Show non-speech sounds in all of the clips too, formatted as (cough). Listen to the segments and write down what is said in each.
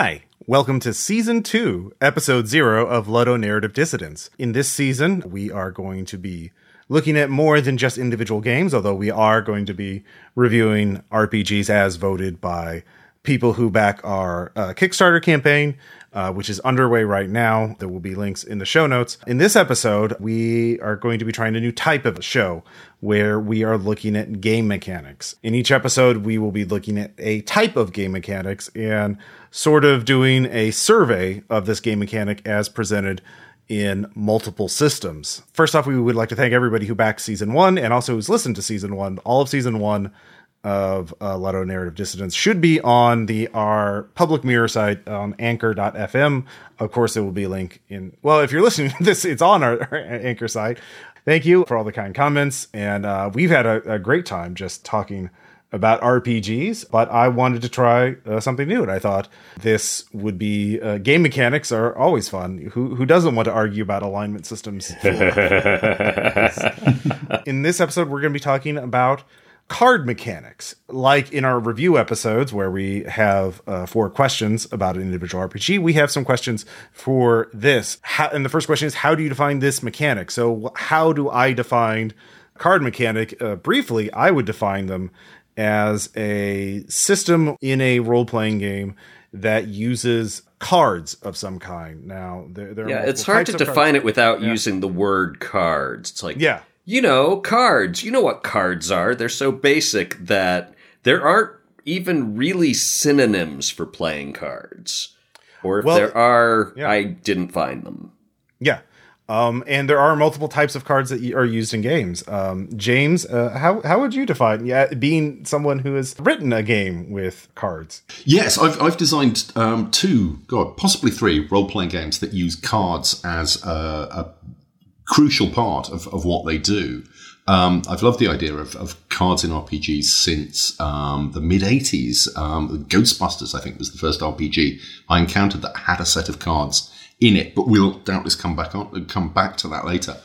Hi, welcome to season two, episode zero of Ludo Narrative Dissonance. In this season, we are going to be looking at more than just individual games, although we are going to be reviewing RPGs as voted by people who back our uh, Kickstarter campaign, uh, which is underway right now. There will be links in the show notes. In this episode, we are going to be trying a new type of show where we are looking at game mechanics. In each episode, we will be looking at a type of game mechanics and sort of doing a survey of this game mechanic as presented in multiple systems. First off, we would like to thank everybody who backed season one and also who's listened to season one. All of season one of uh, Ludo Narrative Dissonance should be on the our public mirror site on anchor.fm. Of course, there will be a link in, well, if you're listening to this, it's on our, our (laughs) anchor site. Thank you for all the kind comments. And uh, we've had a, a, great time just talking about RPGs, but I wanted to try uh, something new. And I thought this would be uh, game mechanics are always fun. Who, who doesn't want to argue about alignment systems? (laughs) in this episode, we're going to be talking about card mechanics, like in our review episodes where we have uh, four questions about an individual RPG, we have some questions for this. How, and the first question is, how do you define this mechanic? So, how do I define card mechanic? Uh, briefly, I would define them as a system in a role playing game that uses cards of some kind. Now, there, there yeah, it's hard to define cards. it without yeah. using the word cards. It's like, yeah, you know, cards. You know what cards are. They're so basic that there aren't even really synonyms for playing cards. Or if well, there are, yeah. I didn't find them. Yeah. Um, and there are multiple types of cards that are used in games. Um, James, uh, how how would you define yeah, being someone who has written a game with cards? Yes, I've I've designed um, two, God, possibly three role playing games that use cards as a, a crucial part of, of what they do. Um, I've loved the idea of, of cards in RPGs since um, the mid 80s. Um, Ghostbusters, I think, was the first RPG I encountered that had a set of cards in it, but we'll doubtless come back on come back to that later.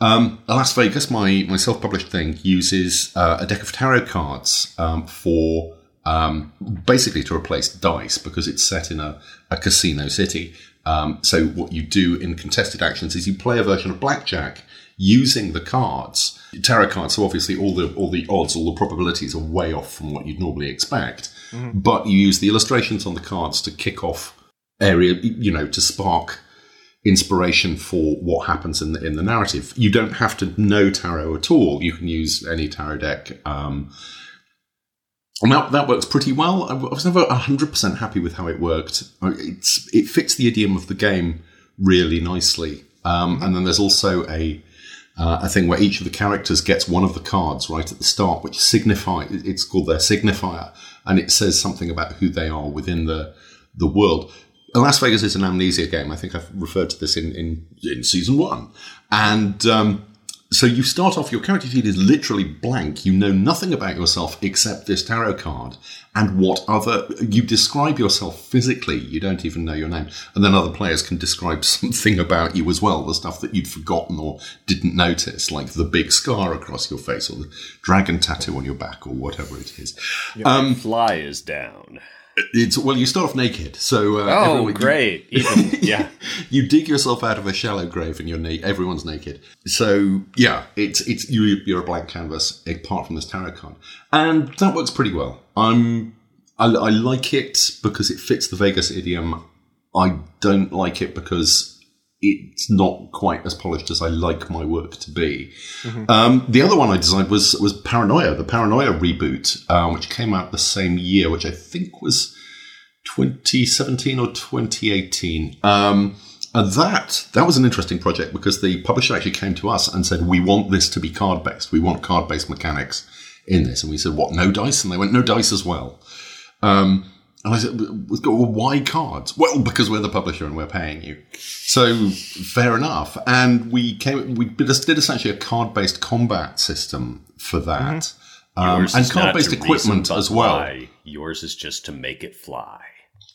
Um, Alas Vegas, my, my self published thing, uses uh, a deck of tarot cards um, for um, basically to replace dice because it's set in a, a casino city. Um, so what you do in contested actions is you play a version of blackjack using the cards, tarot cards. So obviously all the all the odds, all the probabilities are way off from what you'd normally expect. Mm-hmm. But you use the illustrations on the cards to kick off area, you know, to spark inspiration for what happens in the in the narrative. You don't have to know tarot at all. You can use any tarot deck. Um, and that, that works pretty well. I was never 100% happy with how it worked. It's, it fits the idiom of the game really nicely. Um. And then there's also a, uh, a thing where each of the characters gets one of the cards right at the start, which signify, it's called their signifier. And it says something about who they are within the, the world. Alas Vegas is an amnesia game. I think I've referred to this in, in, in season one. And, um, so you start off, your character sheet is literally blank. You know nothing about yourself except this tarot card and what other, you describe yourself physically. You don't even know your name. And then other players can describe (laughs) something about you as well, the stuff that you'd forgotten or didn't notice, like the big scar across your face or the dragon tattoo on your back or whatever it is. Your um, fly is down. It's well, you start off naked, so uh, oh, everyone, great! You, (laughs) Even, yeah, you dig yourself out of a shallow grave, and you're na- everyone's naked. So yeah, it's it's you, you're a blank canvas apart from this tarot card, and that works pretty well. I'm I, I like it because it fits the Vegas idiom. I don't like it because it's not quite as polished as I like my work to be. Mm-hmm. Um, the other one I designed was was Paranoia, the Paranoia reboot, um, which came out the same year, which I think was 2017 or 2018. Um, and that that was an interesting project because the publisher actually came to us and said, "We want this to be card based. We want card based mechanics in this." And we said, "What? No dice?" And they went, "No dice as well." Um, and I said, well, why cards? Well, because we're the publisher and we're paying you. So fair enough. And we came, we did, essentially a card based combat system for that. Mm-hmm. Um, and card based equipment as well. Yours is just to make it fly.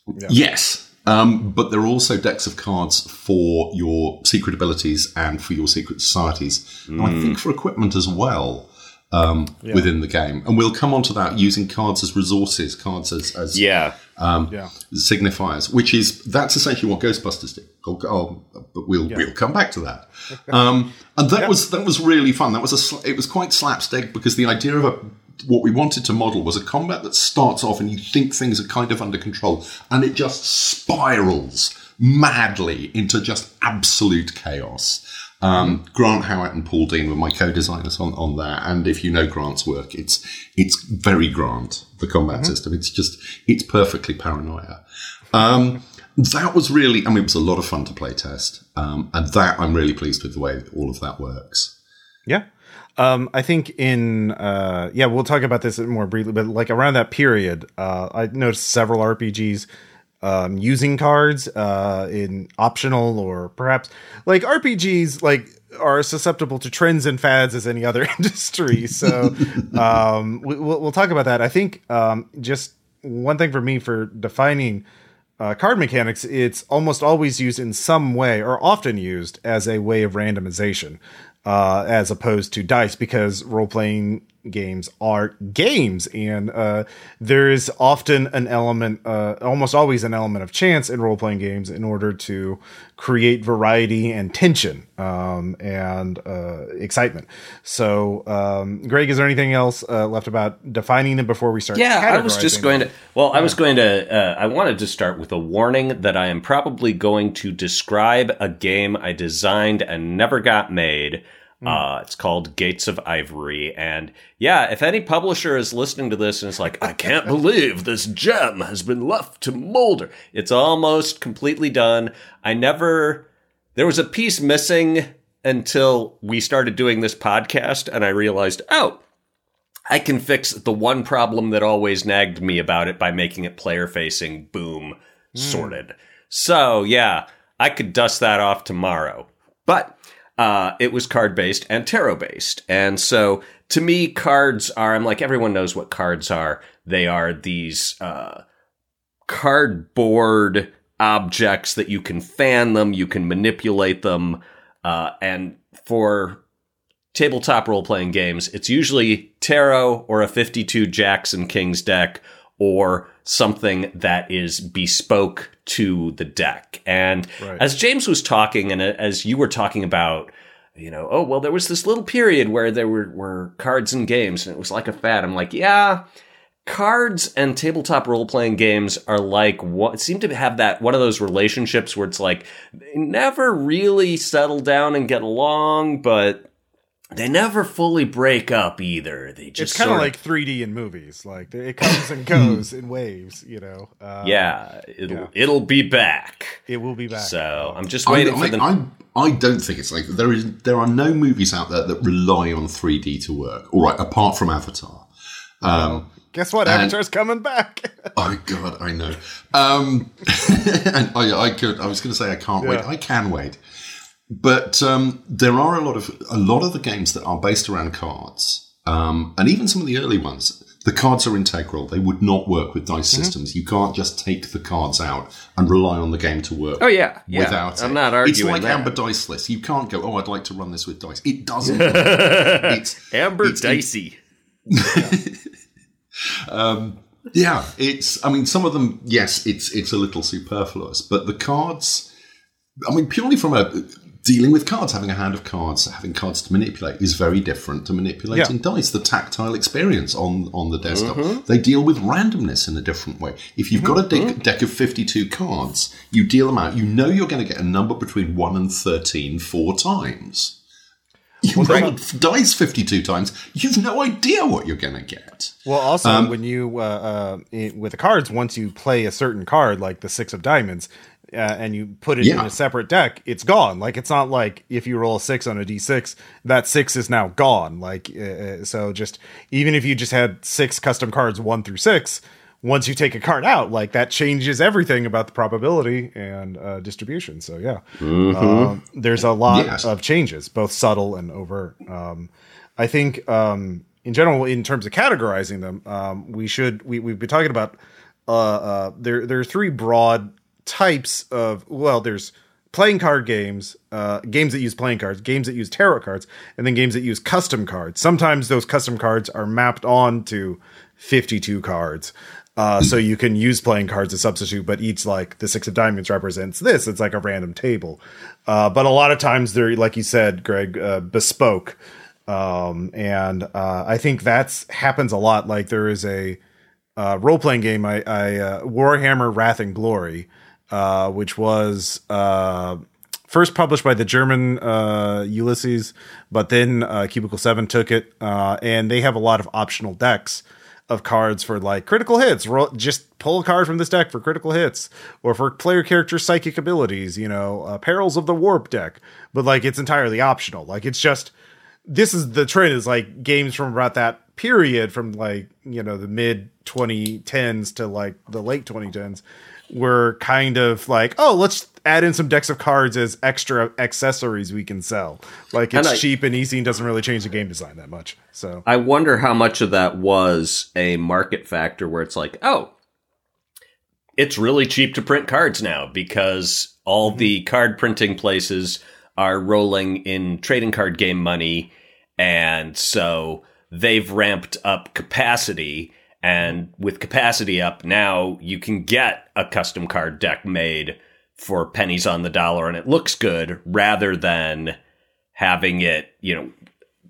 Yeah. Yes. Um, but there are also decks of cards for your secret abilities and for your secret societies. Mm. And I think mm. for equipment as well. Um, yeah. within the game, and we'll come on to that using cards as resources, cards as, as yeah. Um, yeah. signifiers, which is that's essentially what Ghostbusters did. Oh, oh, but we'll yeah. we'll come back to that. Um, and that yeah. was that was really fun. That was a it was quite slapstick because the idea of a what we wanted to model was a combat that starts off and you think things are kind of under control, and it just spirals madly into just absolute chaos. Um, Grant Howitt and Paul Dean were my co-designers on, on that. And if you know Grant's work, it's it's very Grant, the combat mm-hmm. system. It's just it's perfectly paranoia. Um, that was really, I mean, it was a lot of fun to play test. Um, and that I'm really pleased with the way all of that works. Yeah. Um, I think in uh, yeah, we'll talk about this more briefly, but like around that period, uh, I noticed several RPGs um, using cards uh, in optional or perhaps like RPGs like are susceptible to trends and fads as any other (laughs) industry. So (laughs) um, we, will we'll talk about that. I think um, just one thing for me for defining uh, card mechanics, it's almost always used in some way or often used as a way of randomization. Uh, as opposed to dice because role playing games are games. And uh, there is often an element uh, almost always an element of chance in role-playing games in order to create variety and tension um, and uh, excitement. So um, greg is there anything else uh, left about defining them before we start yeah i was just going them? to well i was going to uh, i wanted to start with a warning that i am probably going to describe a game i designed and never got made Mm. Uh, it's called Gates of Ivory. And yeah, if any publisher is listening to this and it's like, I can't believe this gem has been left to molder, it's almost completely done. I never, there was a piece missing until we started doing this podcast and I realized, oh, I can fix the one problem that always nagged me about it by making it player facing. Boom, mm. sorted. So yeah, I could dust that off tomorrow. But uh, it was card based and tarot based. And so to me, cards are, I'm like, everyone knows what cards are. They are these uh, cardboard objects that you can fan them, you can manipulate them. Uh, and for tabletop role playing games, it's usually tarot or a 52 jacks and kings deck or something that is bespoke to the deck. And right. as James was talking, and uh, as you were talking about, you know, oh well, there was this little period where there were, were cards and games, and it was like a fad. I'm like, yeah, cards and tabletop role playing games are like what seem to have that one of those relationships where it's like they never really settle down and get along, but they never fully break up either. They just it's kind of like 3D in movies. Like it comes and (laughs) goes in waves. You know. Uh, yeah, it'll yeah. it'll be back. It will be back. So I'm just waiting I, for the. I, I don't think it's like there is. There are no movies out there that rely on 3D to work. All right, apart from Avatar. Um, Guess what? And, Avatar's coming back. (laughs) oh God, I know. Um, (laughs) and I, I could. I was going to say I can't yeah. wait. I can wait. But um, there are a lot of a lot of the games that are based around cards, um, and even some of the early ones. The cards are integral. They would not work with dice mm-hmm. systems. You can't just take the cards out and rely on the game to work. Oh yeah, yeah. Without I'm it. not arguing. It's like that. Amber Diceless. You can't go. Oh, I'd like to run this with dice. It doesn't. (laughs) it's Amber it's, Dicey. (laughs) um, yeah, it's. I mean, some of them. Yes, it's it's a little superfluous, but the cards. I mean, purely from a dealing with cards, having a hand of cards, having cards to manipulate is very different to manipulating yeah. dice. The tactile experience on, on the desktop, mm-hmm. they deal with randomness in a different way. If you've mm-hmm. got a deck, mm-hmm. deck, of 52 cards, you deal them out, you know you're going to get a number between 1 and 13 four times. You well, roll dice 52 times, you've no idea what you're going to get. Well, also, um, when you, uh, uh, with the cards, once you play a certain card, like the Six of Diamonds, uh, and you put it yeah. in a separate deck, it's gone. Like it's not like if you roll a six on a d6, that six is now gone. Like uh, uh, so, just even if you just had six custom cards one through six, once you take a card out, like that changes everything about the probability and uh, distribution. So yeah, mm-hmm. um, there's a lot yes. of changes, both subtle and overt. Um, I think um, in general, in terms of categorizing them, um, we should we we've been talking about uh, uh, there there are three broad types of well there's playing card games, uh, games that use playing cards, games that use tarot cards, and then games that use custom cards. Sometimes those custom cards are mapped on to 52 cards. Uh, so you can use playing cards as substitute, but each like the six of diamonds represents this. It's like a random table. Uh, but a lot of times they're, like you said, Greg, uh, bespoke. Um, and uh, I think that's happens a lot. Like there is a uh, role playing game, I, I uh, Warhammer Wrath and Glory, Uh, which was uh, first published by the German uh, Ulisses, but then Cubicle Seven took it, and they have a lot of optional decks of cards for like critical hits. Roll, just pull a card from this deck for critical hits, or for player character psychic abilities. You know, uh, perils of the warp deck. But like, it's entirely optional. Like, it's just this is the trend. Is like games from about that period, from like you know the mid 2010s to like the late 2010s, were kind of like, oh, let's add in some decks of cards as extra accessories we can sell. Like it's I, cheap and easy and doesn't really change the game design that much. So I wonder how much of that was a market factor where it's like, oh, it's really cheap to print cards now because all mm-hmm. the card printing places are rolling in trading card game money and so they've ramped up capacity and with capacity up now you can get a custom card deck made for pennies on the dollar and it looks good rather than having it, you know,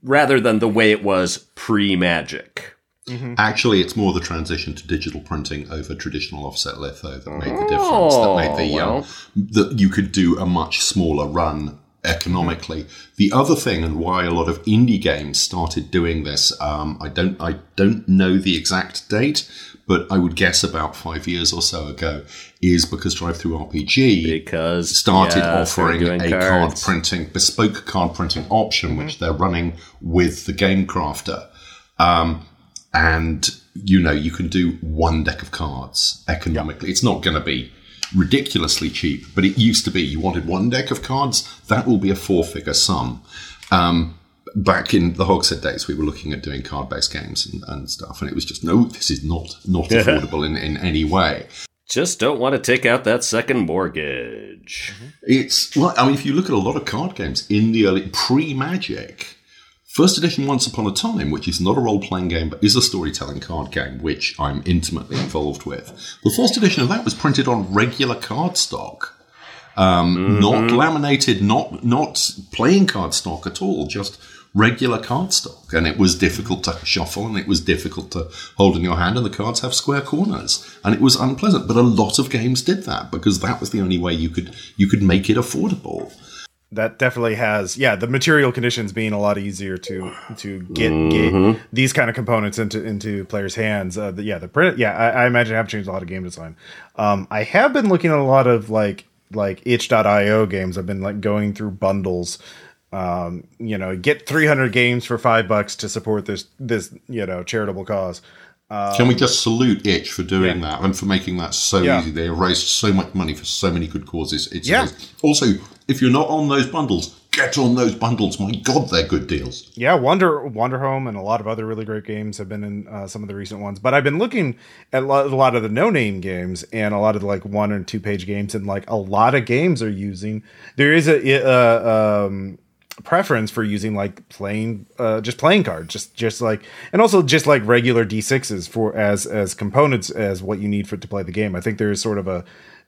rather than the way it was pre magic. Mm-hmm. Actually, it's more the transition to digital printing over traditional offset litho that made the difference. that made the oh, well. um, that you could do a much smaller run economically. The other thing, and why a lot of indie games started doing this, um, I don't I don't know the exact date, but I would guess about five years or so ago, is because DriveThruRPG because started yeah, offering a cards. card printing, bespoke card printing option, mm-hmm. which they're running with the Game Crafter. Um, and you know, you can do one deck of cards economically. Yep. It's not going to be ridiculously cheap, but it used to be you wanted one deck of cards, that will be a four figure sum. Um, back in the Hogshead days, we were looking at doing card based games and, and, stuff, and it was just no, this is not not affordable in, in any way. Just don't want to take out that second mortgage. It's well, I mean, if you look at a lot of card games in the early pre Magic, First edition Once Upon a Time, which is not a role playing game but is a storytelling card game, which I'm intimately involved with. The first edition of that was printed on regular cardstock. Um, mm-hmm. Not laminated, not not playing card stock at all, just regular cardstock. And it was difficult to shuffle and it was difficult to hold in your hand, and the cards have square corners. And it was unpleasant. But a lot of games did that because that was the only way you could you could make it affordable that definitely has yeah the material conditions being a lot easier to to get, mm-hmm. get these kind of components into into players hands uh, the, yeah the print yeah I, I, imagine have changed a lot of game design um, i have been looking at a lot of like like itch.io games i've been like going through bundles um, you know get 300 games for five bucks to support this this you know charitable cause um, Can we just salute Itch for doing yeah. that and for making that so yeah. easy? They raised so much money for so many good causes. It's yeah. Amazing. Also, if you're not on those bundles, get on those bundles. My God, they're good deals. Yeah, Wonder Wanderhome and a lot of other really great games have been in uh, some of the recent ones. But I've been looking at a lot of the no name games and a lot of the like one and two page games, and like a lot of games are using. There is a uh, um, preference for using like plain uh just playing cards just just like and also just like regular d6s for as as components as what you need for to play the game i think there is sort of a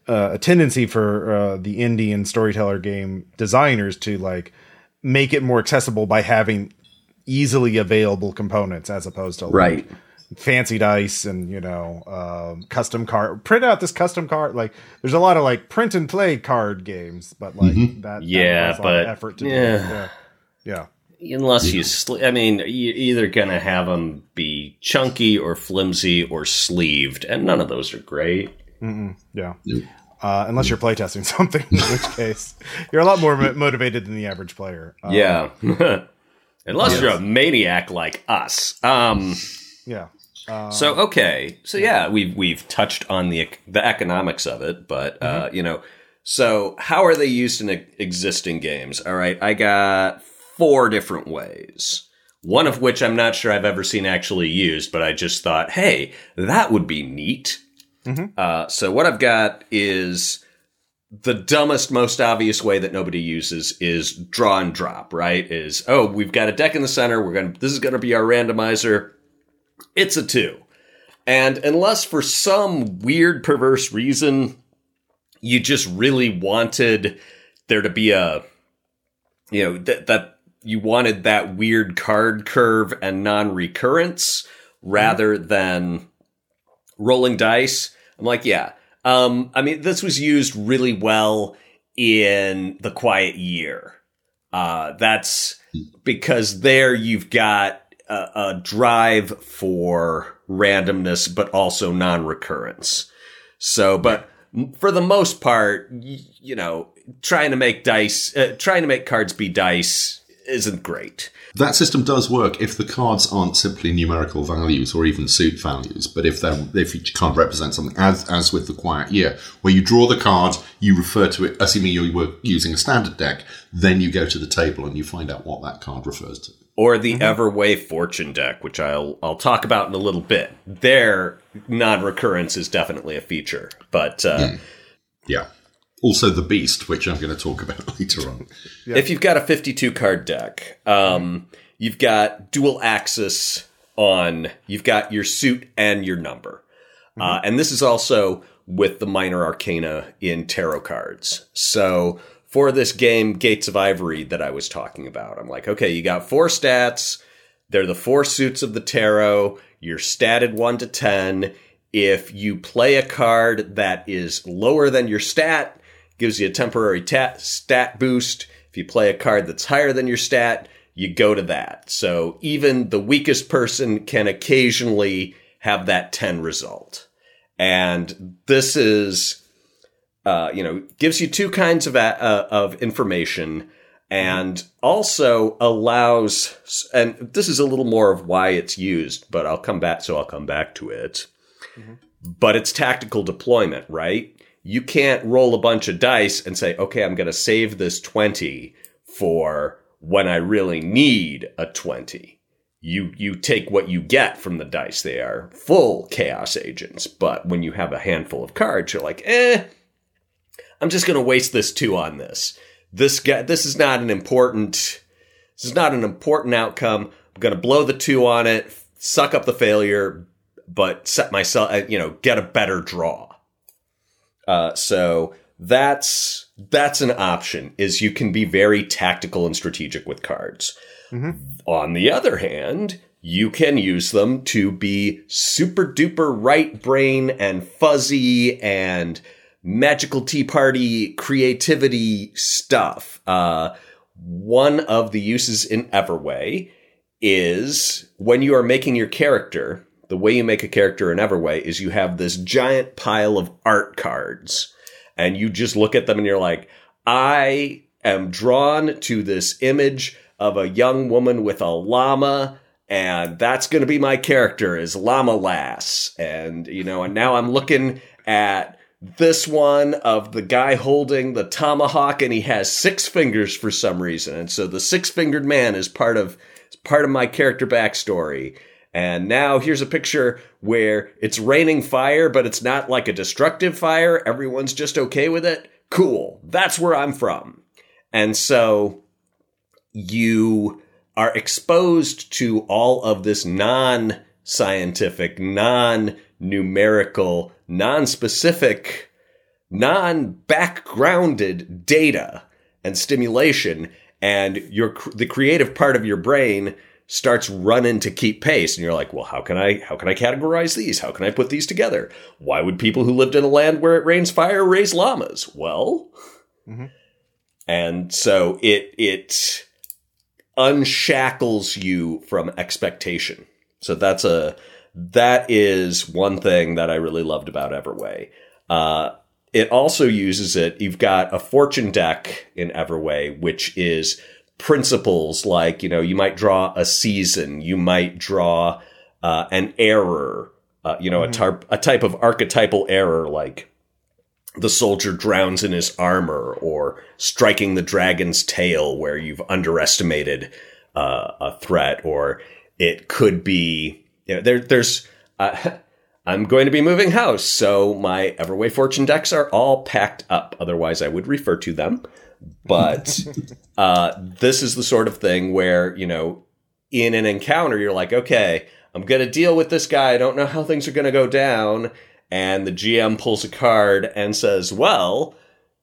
uh, a tendency for uh, the indie and storyteller game designers to like make it more accessible by having easily available components as opposed to like, right. fancy dice and you know um, custom card print out this custom card like there's a lot of like print and play card games but like mm-hmm. that, yeah that but effort to yeah. yeah. Yeah. Unless you sl- i mean you're either gonna have them be chunky or flimsy or sleeved and none of those are great Mm-mm. yeah uh, unless you're playtesting (laughs) something in which case you're a lot more mo- motivated than the average player um, yeah (laughs) unless yes. you're a maniac like us um yeah so um, okay, so yeah, we've we've touched on the the economics of it, but uh, mm-hmm. you know, so how are they used in existing games? All right, I got four different ways. One of which I'm not sure I've ever seen actually used, but I just thought, hey, that would be neat. Mm-hmm. Uh, so what I've got is the dumbest, most obvious way that nobody uses is draw and drop, right? Is, oh, we've got a deck in the center. We're going to, this is going to be our randomizer. It's a two. And unless for some weird, perverse reason, you just really wanted there to be a, you know, that, that you wanted that weird card curve and non recurrence rather mm-hmm. than rolling dice. I'm like, yeah, um, I mean, this was used really well in The Quiet Year. Uh, that's because there you've got a, a drive for randomness, but also non recurrence. So, but for the most part, you, know, trying to make dice, uh, trying to make cards be dice isn't great. That system does work if the cards aren't simply numerical values or even suit values, but if they if you can't represent something, as as with the Quiet Year, where you draw the card, you refer to it, assuming you were using a standard deck, then you go to the table and you find out what that card refers to. Or the mm-hmm. Everway Fortune deck, which I'll I'll talk about in a little bit. Their non-recurrence is definitely a feature, but uh, mm. yeah also the beast, which I'm going to talk about (laughs) later on. Yeah. If you've got a 52 card deck, um, you've got dual axis on, you've got your suit and your number. Mm-hmm. Uh, and this is also with the minor arcana in tarot cards. So for this game, Gates of Ivory, that I was talking about, I'm like, okay, you got four stats. They're the four suits of the tarot. You're statted one to 10. If you play a card that is lower than your stat, gives you a temporary ta- stat boost. If you play a card that's higher than your stat, you go to that. So even the weakest person can occasionally have that 10 result. And this is, uh, you know, gives you two kinds of, uh, of information and also allows, and this is a little more of why it's used, but I'll come back, so I'll come back to it. Mm-hmm. But it's tactical deployment, right? You can't roll a bunch of dice and say, okay, I'm going to save this 20 for when I really need a 20. You, you take what you get from the dice. They are full chaos agents. But when you have a handful of cards, you're like, eh, I'm just going to waste this two on this. This guy, this is not an important, this is not an important outcome. I'm going to blow the two on it, suck up the failure, but set myself, uh, you know, get a better draw. Uh, so that's that's an option. Is you can be very tactical and strategic with cards. Mm-hmm. On the other hand, you can use them to be super duper right brain and fuzzy and magical tea party creativity stuff. Uh, one of the uses in Everway is when you are making your character, the way you make a character in Everway is you have this giant pile of art cards and you just look at them and you're like, I am drawn to this image of a young woman with a llama and that's going to be my character is llama lass. And you know and now i'm looking at this one of the guy holding the tomahawk and he has six fingers for some reason. And so the six fingered man is part of part of my character backstory and now here's a picture where it's raining fire, but it's not like a destructive fire. Everyone's just okay with it. Cool. That's where I'm from. And so you are exposed to all of this non scientific, non numerical, non specific, non backgrounded data and stimulation. And your, the creative part of your brain starts running to keep pace and you're like well how can i how can i categorize these? How can i put these together? Why would people who lived in a land where it rains fire raise llamas? Well mm-hmm. and so it it unshackles you from expectation. So that's a that is one thing that i really loved about everway. Uh, it also uses it you've got a fortune deck in everway which is principles like, you know, you might draw a season, you might draw uh, an error, uh, you know, mm-hmm. a, tar- a type of archetypal error like the soldier drowns in his armor or striking the dragon's tail where you've underestimated uh, a threat or it could be you know, there, there's uh, (laughs) I'm going to be moving house, so my Everway fortune decks are all packed up. Otherwise, I would refer to them. But uh, this is the sort of thing where, you know, in an encounter, you're like, okay, I'm going to deal with this guy. I don't know how things are going to go down. And the GM pulls a card and says, well,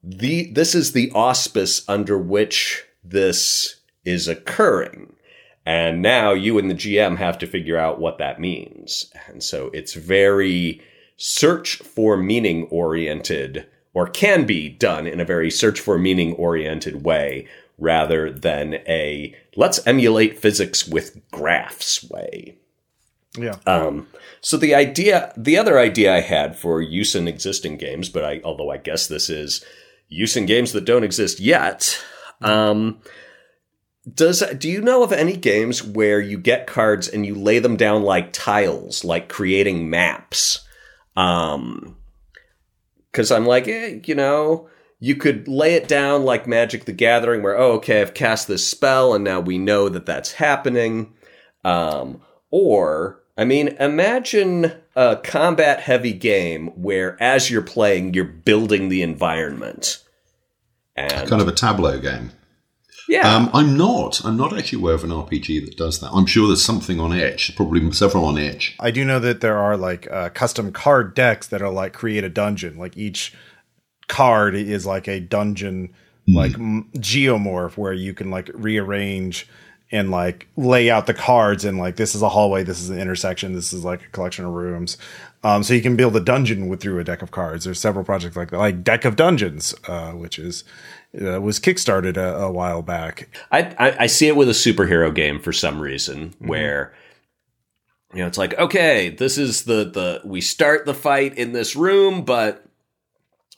the, this is the auspice under which this is occurring. And now you and the GM have to figure out what that means. And so it's very search for meaning oriented or can be done in a very search for meaning oriented way rather than a let's emulate physics with graphs way. Yeah. Um, so the idea, the other idea I had for use in existing games, but I, although I guess this is use in games that don't exist yet, um, does do you know of any games where you get cards and you lay them down like tiles, like creating maps? Um, because I'm like, eh, you know, you could lay it down like Magic the Gathering, where oh, okay, I've cast this spell and now we know that that's happening. Um, or I mean, imagine a combat heavy game where as you're playing, you're building the environment. And kind of a tableau game. Yeah. Um, I'm not. I'm not actually aware of an RPG that does that. I'm sure there's something on Itch, probably several on Itch. I do know that there are like uh, custom card decks that are like create a dungeon. Like each card is like a dungeon, mm. like geomorph where you can like rearrange and like lay out the cards and like this is a hallway, this is an intersection, this is like a collection of rooms. Um, so you can build a dungeon with through a deck of cards. There's several projects like that, like Deck of Dungeons, uh, which is uh, was kickstarted a, a while back. I, I, I see it with a superhero game for some reason mm-hmm. where you know it's like okay, this is the the we start the fight in this room, but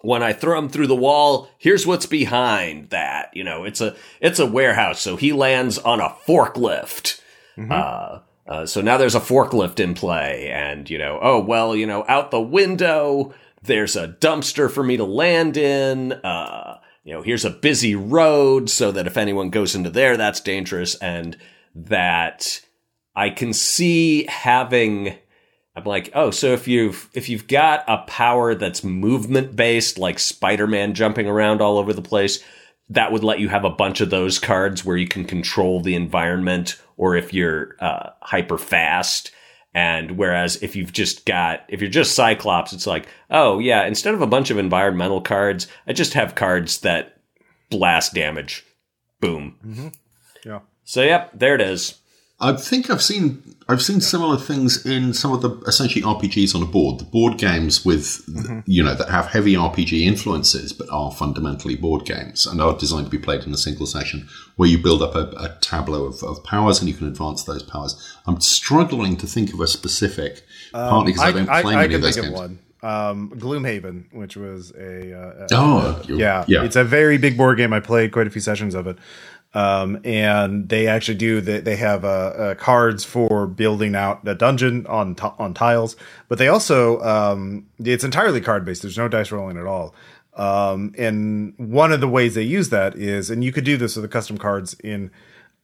when I throw him through the wall, here's what's behind that. You know, it's a it's a warehouse, so he lands on a forklift. Mm-hmm. Uh, uh, so now there's a forklift in play, and you know, oh well, you know, out the window there's a dumpster for me to land in. Uh, you know, here's a busy road, so that if anyone goes into there, that's dangerous, and that I can see having. I'm like, oh, so if you've if you've got a power that's movement based, like Spider-Man jumping around all over the place, that would let you have a bunch of those cards where you can control the environment or if you're uh, hyper fast. And whereas if you've just got, if you're just Cyclops, it's like, oh yeah, instead of a bunch of environmental cards, I just have cards that blast damage. Boom. Mm-hmm. Yeah. So yep, there it is. I think I've seen I've seen similar things in some of the essentially RPGs on a board. The board games with mm-hmm. you know that have heavy RPG influences but are fundamentally board games and are designed to be played in a single session where you build up a, a tableau of, of, powers and you can advance those powers. I'm struggling to think of a specific, um, partly because I, I, don't play I, many I of those games. Of one. Um, Gloomhaven, which was a, uh, oh uh, yeah, yeah, it's a very big board game. I played quite a few sessions of it. Um, and they actually do that. They have uh, uh, cards for building out a dungeon on t- on tiles, but they also um, it's entirely card based. There's no dice rolling at all. Um, and one of the ways they use that is, and you could do this with the custom cards in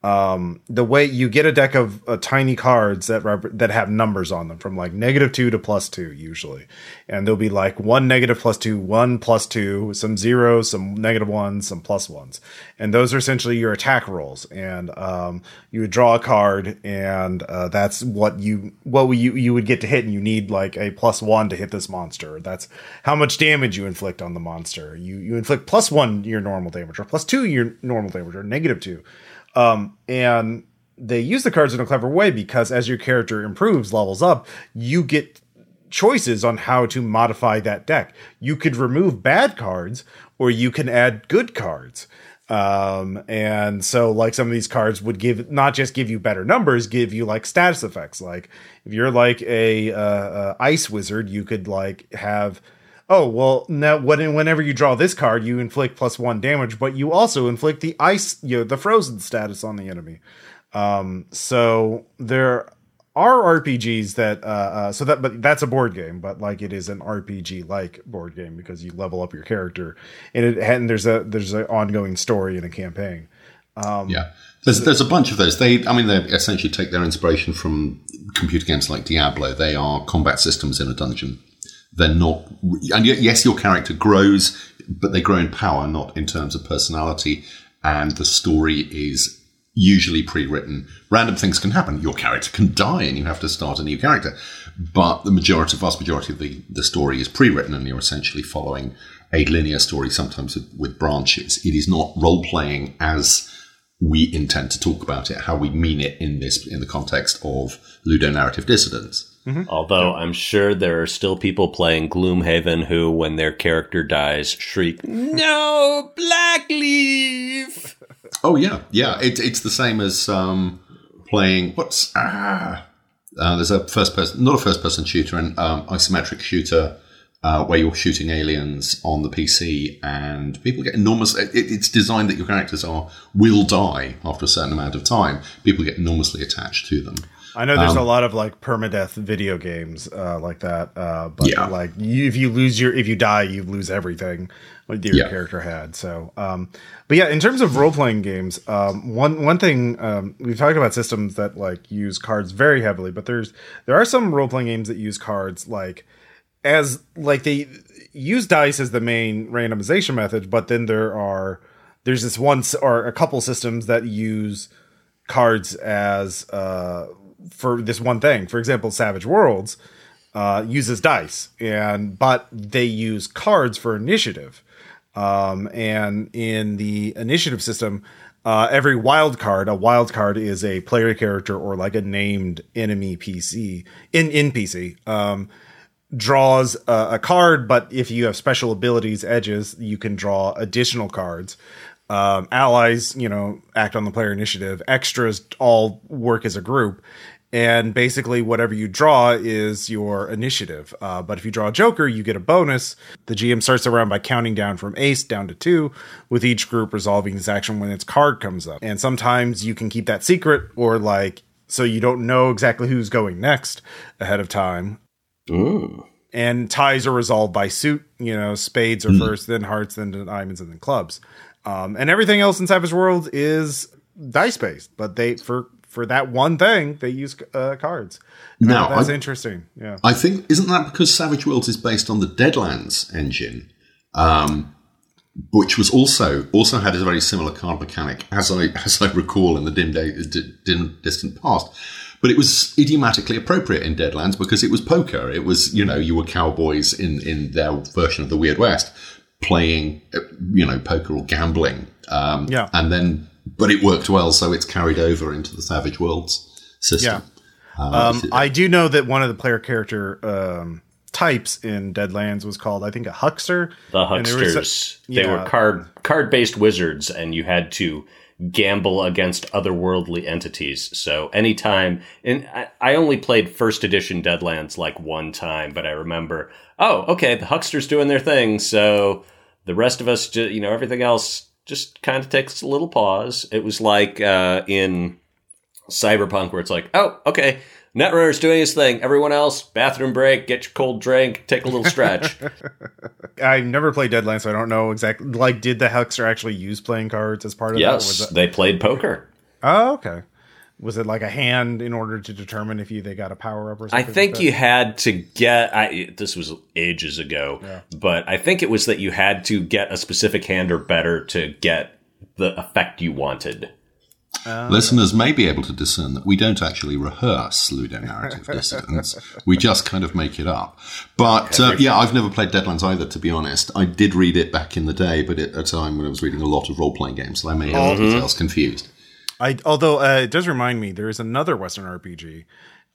um, the way you get a deck of uh, tiny cards that rep- that have numbers on them from like negative two to plus two usually, and there'll be like one negative plus two, one plus two, some zeros, some negative ones, some plus ones, and those are essentially your attack rolls. And um, you would draw a card, and uh, that's what you what you you would get to hit, and you need like a plus one to hit this monster. That's how much damage you inflict on the monster. You you inflict plus one your normal damage, or plus two your normal damage, or negative two um, and they use the cards in a clever way because as your character improves, levels up, you get choices on how to modify that deck. You could remove bad cards or you can add good cards. Um, and so like some of these cards would give not just give you better numbers, give you like status effects. Like if you're like a, uh, uh, ice wizard, you could like have oh well now when, whenever you draw this card you inflict plus one damage but you also inflict the ice you know the frozen status on the enemy um, so there are rpgs that uh, uh, so that but that's a board game but like it is an rpg like board game because you level up your character and it and there's a there's an ongoing story and a campaign Um, yeah, there's there's a bunch of those. They, I mean, they essentially take their inspiration from computer games like Diablo. They are combat systems in a dungeon. They're not, and yes, your character grows, but they grow in power, not in terms of personality. And the story is usually pre-written. Random things can happen. Your character can die, and you have to start a new character. But the majority, vast majority of the the story is pre-written, and you're essentially following a linear story, sometimes with, with branches. It is not role playing as we intend to talk about it, how we mean it in this in the context of ludonarrative dissonance. Mm-hmm. Although I'm sure there are still people playing Gloomhaven who, when their character dies, shriek, "No, Blackleaf!" (laughs) Oh yeah, yeah. It, it's the same as um, playing what's ah. Uh, there's a first person, not a first person shooter, an um, isometric shooter uh, where you're shooting aliens on the PC, and people get enormous. It, it's designed that your characters are will die after a certain amount of time. People get enormously attached to them. I know there's um, a lot of like permadeath video games uh, like that, uh, but yeah. like you, if you lose your if you die, you lose everything what your yeah. character had. So, um, but yeah, in terms of role playing games, um, one one thing um, we've talked about systems that like use cards very heavily, but there's there are some role playing games that use cards like as like they use dice as the main randomization method, but then there are there's this one or a couple systems that use cards as uh, for this one thing. For example, Savage Worlds uh, uses dice, and but they use cards for initiative. Um, and in the initiative system, uh, every wild card, a wild card is a player character or like a named enemy PC in NPC. Um, draws a, a, card, but if you have special abilities, edges, you can draw additional cards. Um, allies, you know, act on the player initiative. Extras all work as a group. And basically, whatever you draw is your initiative. Uh, but if you draw a Joker, you get a bonus. The GM starts around by counting down from ace down to two, with each group resolving this action when its card comes up. And sometimes you can keep that secret, or like, so you don't know exactly who's going next ahead of time. Ooh. And ties are resolved by suit. You know, spades are mm. first, then hearts, then diamonds, and then clubs. Um, and everything else in Savage World is dice based, but they for for that one thing they use uh, cards. Now that's I, interesting. Yeah, I think isn't that because Savage Worlds is based on the Deadlands engine, um, which was also also had a very similar card mechanic as I as I recall in the dim day dim distant past. But it was idiomatically appropriate in Deadlands because it was poker. It was, you know, you were cowboys in, in their version of the Weird West playing, you know, poker or gambling. Um, yeah. And then, but it worked well, so it's carried over into the Savage Worlds system. Yeah. Uh, um, I do know that one of the player character um, types in Deadlands was called, I think, a huckster. The hucksters. A, yeah. They were card card based wizards, and you had to gamble against otherworldly entities. So anytime, and I only played first edition Deadlands like one time, but I remember, oh, okay, the huckster's doing their thing, so the rest of us, you know, everything else just kind of takes a little pause. It was like uh, in Cyberpunk where it's like, oh, okay, Netrunner's doing his thing. Everyone else, bathroom break, get your cold drink, take a little stretch. (laughs) I never played Deadlands, so I don't know exactly. Like, did the Huckster actually use playing cards as part of yes, that? Yes, they played poker. Oh, okay. Was it like a hand in order to determine if you they got a power up or something? I think like you had to get. I, this was ages ago, yeah. but I think it was that you had to get a specific hand or better to get the effect you wanted. Uh, Listeners may be able to discern that we don't actually rehearse ludonarrative (laughs) dissonance. We just kind of make it up. But uh, yeah, I've never played Deadlands either, to be honest. I did read it back in the day, but at a time when I was reading a lot of role playing games, so I may have mm-hmm. details confused. I, although uh, it does remind me, there is another Western RPG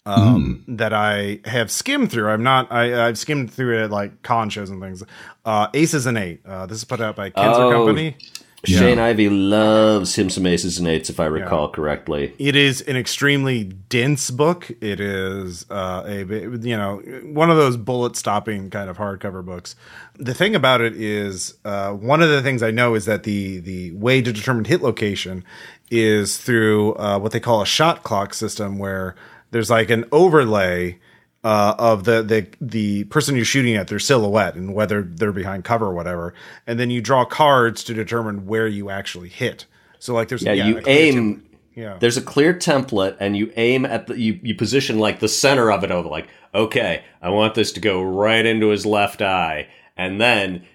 um, mm. that I have skimmed through. I'm not. I, have skimmed through it at like con shows and things. Uh, Aces and Eight. Uh, this is put out by Kenzer oh, Company. Yeah. Shane Ivey loves him some aces and eights, if I recall yeah. correctly. It is an extremely dense book. It is uh, a you know one of those bullet stopping kind of hardcover books. The thing about it is uh, one of the things I know is that the the way to determine hit location is through uh, what they call a shot clock system, where there's like an overlay uh, of the, the the person you're shooting at, their silhouette, and whether they're behind cover or whatever. And then you draw cards to determine where you actually hit. So like there's yeah, yeah you aim. Yeah. There's a clear template, and you aim at the you, you position like the center of it over like okay, I want this to go right into his left eye, and then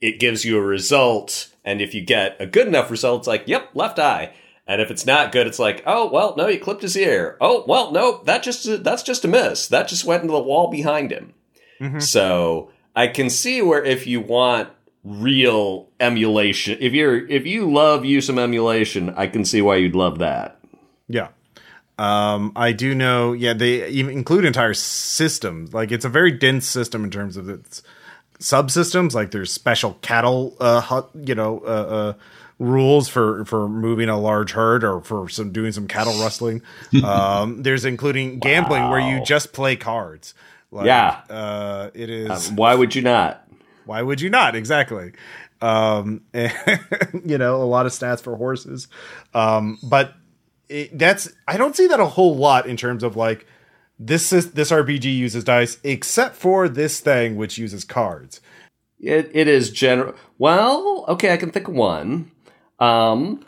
it gives you a result. And if you get a good enough result, it's like yep, left eye. And if it's not good, it's like, oh well, no, he clipped his ear. Oh well, no, that just that's just a miss. That just went into the wall behind him. Mm-hmm. So I can see where if you want real emulation. If you're if you love you some emulation, I can see why you'd love that. Yeah. Um, I do know, yeah, they even include entire systems. Like it's a very dense system in terms of its subsystems. Like there's special cattle, uh, you know, uh, uh, rules for for moving a large herd or for some doing some cattle rustling. (laughs) um, there's including gambling wow. where you just play cards. Like, yeah, uh, it is. Um, why would you not? Why would you not? Exactly. Um, and, (laughs) you know, a lot of stats for horses. Um, but it, that's I don't see that a whole lot in terms of like this is this RPG uses dice except for this thing which uses cards. It it is general. Well, okay, I can think of one. Um,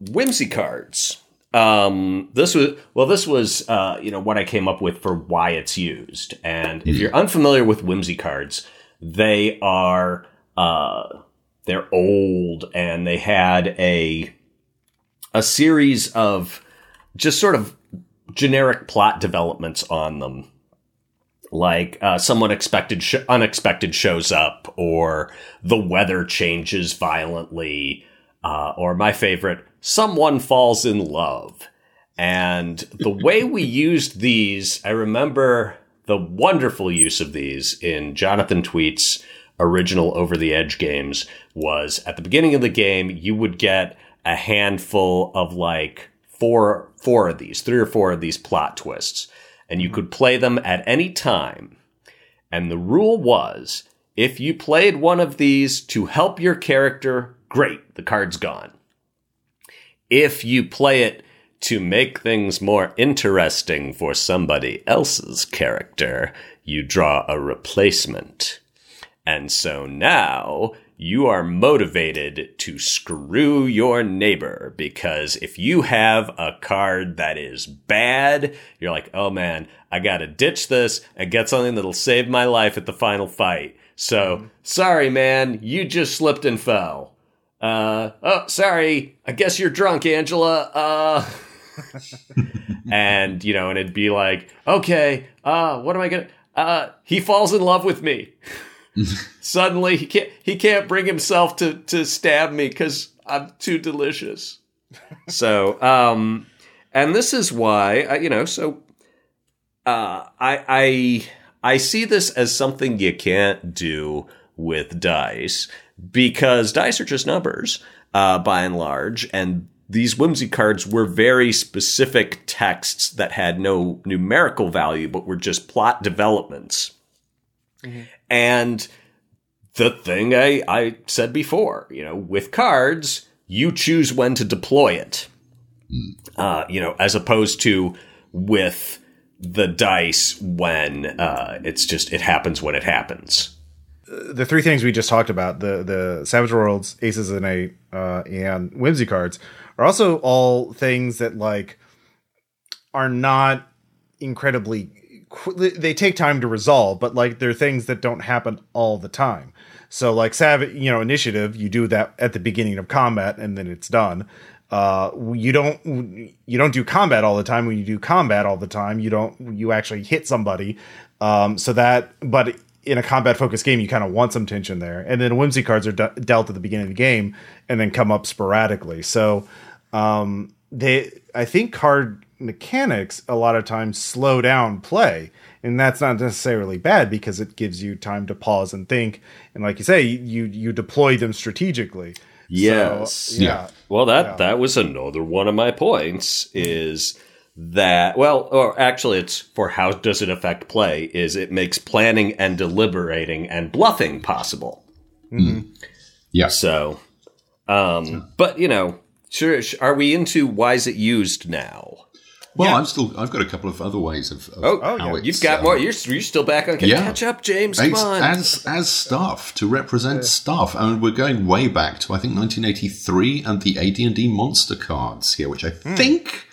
whimsy cards. Um, this was well, this was uh, you know what I came up with for why it's used. And if you're unfamiliar with whimsy cards, they are uh, they're old and they had a a series of just sort of generic plot developments on them like uh, someone expected sh- unexpected shows up or the weather changes violently uh, or my favorite someone falls in love and the way we (laughs) used these i remember the wonderful use of these in Jonathan Tweet's original Over the Edge games was at the beginning of the game, you would get a handful of like four, four of these, three or four of these plot twists, and you could play them at any time. And the rule was if you played one of these to help your character, great, the card's gone. If you play it to make things more interesting for somebody else's character, you draw a replacement. And so now you are motivated to screw your neighbor because if you have a card that is bad, you're like, oh man, I gotta ditch this and get something that'll save my life at the final fight. So, mm-hmm. sorry man, you just slipped and fell. Uh, oh, sorry, I guess you're drunk, Angela. Uh, (laughs) and you know, and it'd be like, okay, uh, what am I gonna? Uh, he falls in love with me. (laughs) Suddenly, he can't he can't bring himself to to stab me because I'm too delicious. so, um, and this is why uh, you know. So, uh, I I I see this as something you can't do with dice because dice are just numbers uh, by and large, and these whimsy cards were very specific texts that had no numerical value, but were just plot developments. Mm-hmm. And the thing I, I said before, you know, with cards, you choose when to deploy it. Mm. Uh, you know, as opposed to with the dice when uh, it's just it happens when it happens. The three things we just talked about the the Savage Worlds, Aces and Eight, uh, and Whimsy cards are also all things that like are not incredibly they take time to resolve but like they're things that don't happen all the time. So like savage you know initiative you do that at the beginning of combat and then it's done. Uh, you don't you don't do combat all the time. When you do combat all the time you don't you actually hit somebody. Um, so that but in a combat focused game, you kind of want some tension there. And then whimsy cards are de- dealt at the beginning of the game and then come up sporadically. So um, they, I think card mechanics a lot of times slow down play. And that's not necessarily bad because it gives you time to pause and think. And like you say, you you deploy them strategically. Yes. So, yeah. Well, that yeah. that was another one of my points. Is that well or actually it's for how does it affect play is it makes planning and deliberating and bluffing possible mm-hmm. yeah so um but you know sure are we into why is it used now Well, yeah. I'm still. I've got a couple of other ways of. of oh, oh yeah. you've got um, more. You're, you're still back on. Yeah. Catch up, James. Come as, on. As as stuff to represent yeah. stuff, and we're going way back to I think 1983 and the AD&D monster cards here, which I mm. think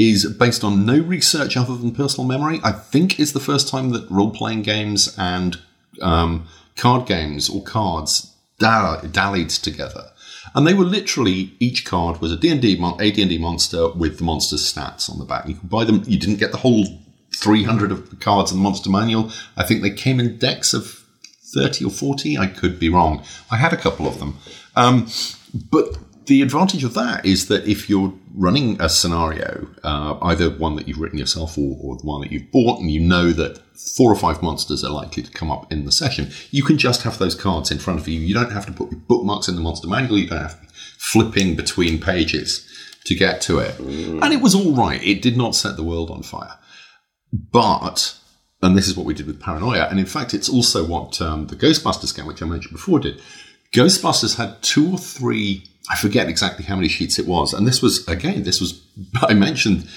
is based on no research other than personal memory. I think is the first time that role playing games and um, card games or cards dallied together. And they were literally each card was a D&D mon- AD&D monster with the monster's stats on the back. You could buy them. You didn't get the whole 300 of the cards in the monster manual. I think they came in decks of 30 or 40. I could be wrong. I had a couple of them. Um, but the advantage of that is that if you're running a scenario, uh, either one that you've written yourself or, or, the one that you've bought, and you know that four or five monsters are likely to come up in the session, you can just have those cards in front of you. You don't have to put your bookmarks in the monster manual. You don't have to be flipping between pages to get to it. Mm. And it was all right. It did not set the world on fire. But, and this is what we did with Paranoia, and in fact, it's also what um, the Ghostbusters game, which I mentioned before, did. Ghostbusters had two or three I forget exactly how many sheets it was. And this was, again, this was, (laughs) I mentioned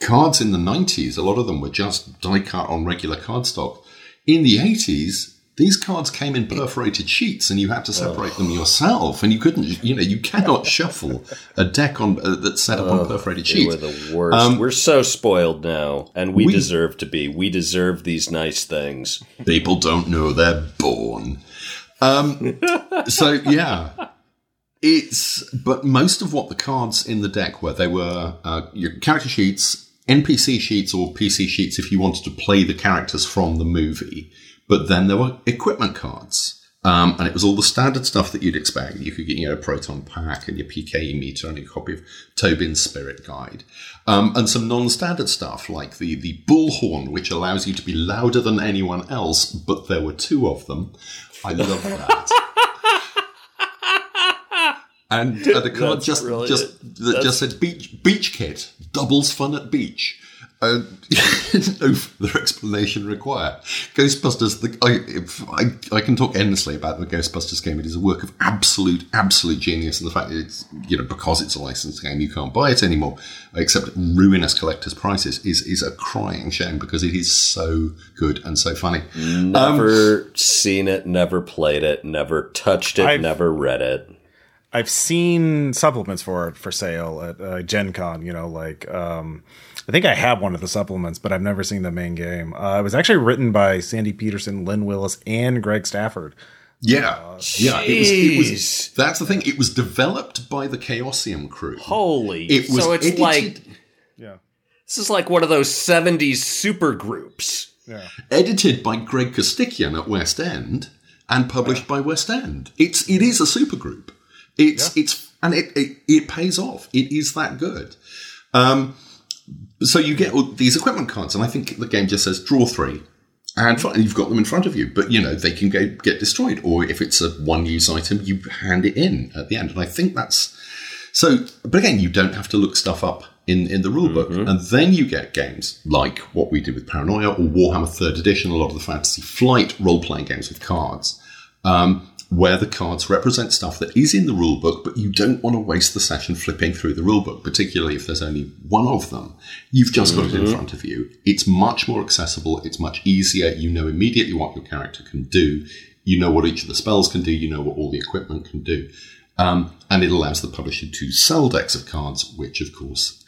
cards in the 90s. A lot of them were just die cut on regular cardstock. In the 80s, these cards came in perforated sheets and you had to separate them yourself. And you couldn't, you know, you cannot shuffle a deck on uh, that's set up on perforated sheets. They were the worst. Um, we're so spoiled now, and we, we deserve to be. We deserve these nice things. People don't know they're born. Um, so, yeah. It's but most of what the cards in the deck were, they were uh, your character sheets, NPC sheets, or PC sheets if you wanted to play the characters from the movie. But then there were equipment cards. Um, and it was all the standard stuff that you'd expect. You could get, you know, a proton pack and your PKE meter and a copy of Tobin's Spirit Guide. Um, and some non-standard stuff like the, the bullhorn, which allows you to be louder than anyone else, but there were two of them. I love that (laughs) and, (laughs) and a card just brilliant. just that That's... just said beach beach kit doubles fun at beach. And (laughs) no further explanation required. Ghostbusters, the, I, I, I, can talk endlessly about the Ghostbusters game. It is a work of absolute, absolute genius. And the fact that it's, you know, because it's a licensed game, you can't buy it anymore, except at ruinous collector's prices, is, is a crying shame because it is so good and so funny. Never um, seen it, never played it, never touched it, I've, never read it. I've seen supplements for it for sale at uh, Gen Con, you know, like um, I think I have one of the supplements, but I've never seen the main game. Uh, it was actually written by Sandy Petersen, Lynn Willis, and Greg Stafford. Yeah, uh, yeah. It was, it was, That's the thing. It was developed by the Chaosium crew. Holy! It was so it's edited, like yeah. This is like one of those '70s super groups. Yeah. Edited by Greg Costikyan at West End and published yeah. by West End. It's it is a super group. It's yeah. it's and it, it, it pays off. It is that good. Um, so you get all these equipment cards, and I think the game just says draw three, and you've got them in front of you. But you know they can get get destroyed, or if it's a one use item, you hand it in at the end. And I think that's so. But again, you don't have to look stuff up in in the rulebook, mm-hmm. and then you get games like what we did with Paranoia or Warhammer Third Edition. A lot of the Fantasy Flight role playing games with cards. Um, where the cards represent stuff that is in the rulebook, but you don't want to waste the session flipping through the rulebook, particularly if there's only one of them. You've just mm-hmm. got it in mm-hmm. front of you. It's much more accessible. It's much easier. You know immediately what your character can do. You know what each of the spells can do. You know what all the equipment can do. Um, and it allows the publisher to sell decks of cards, which of course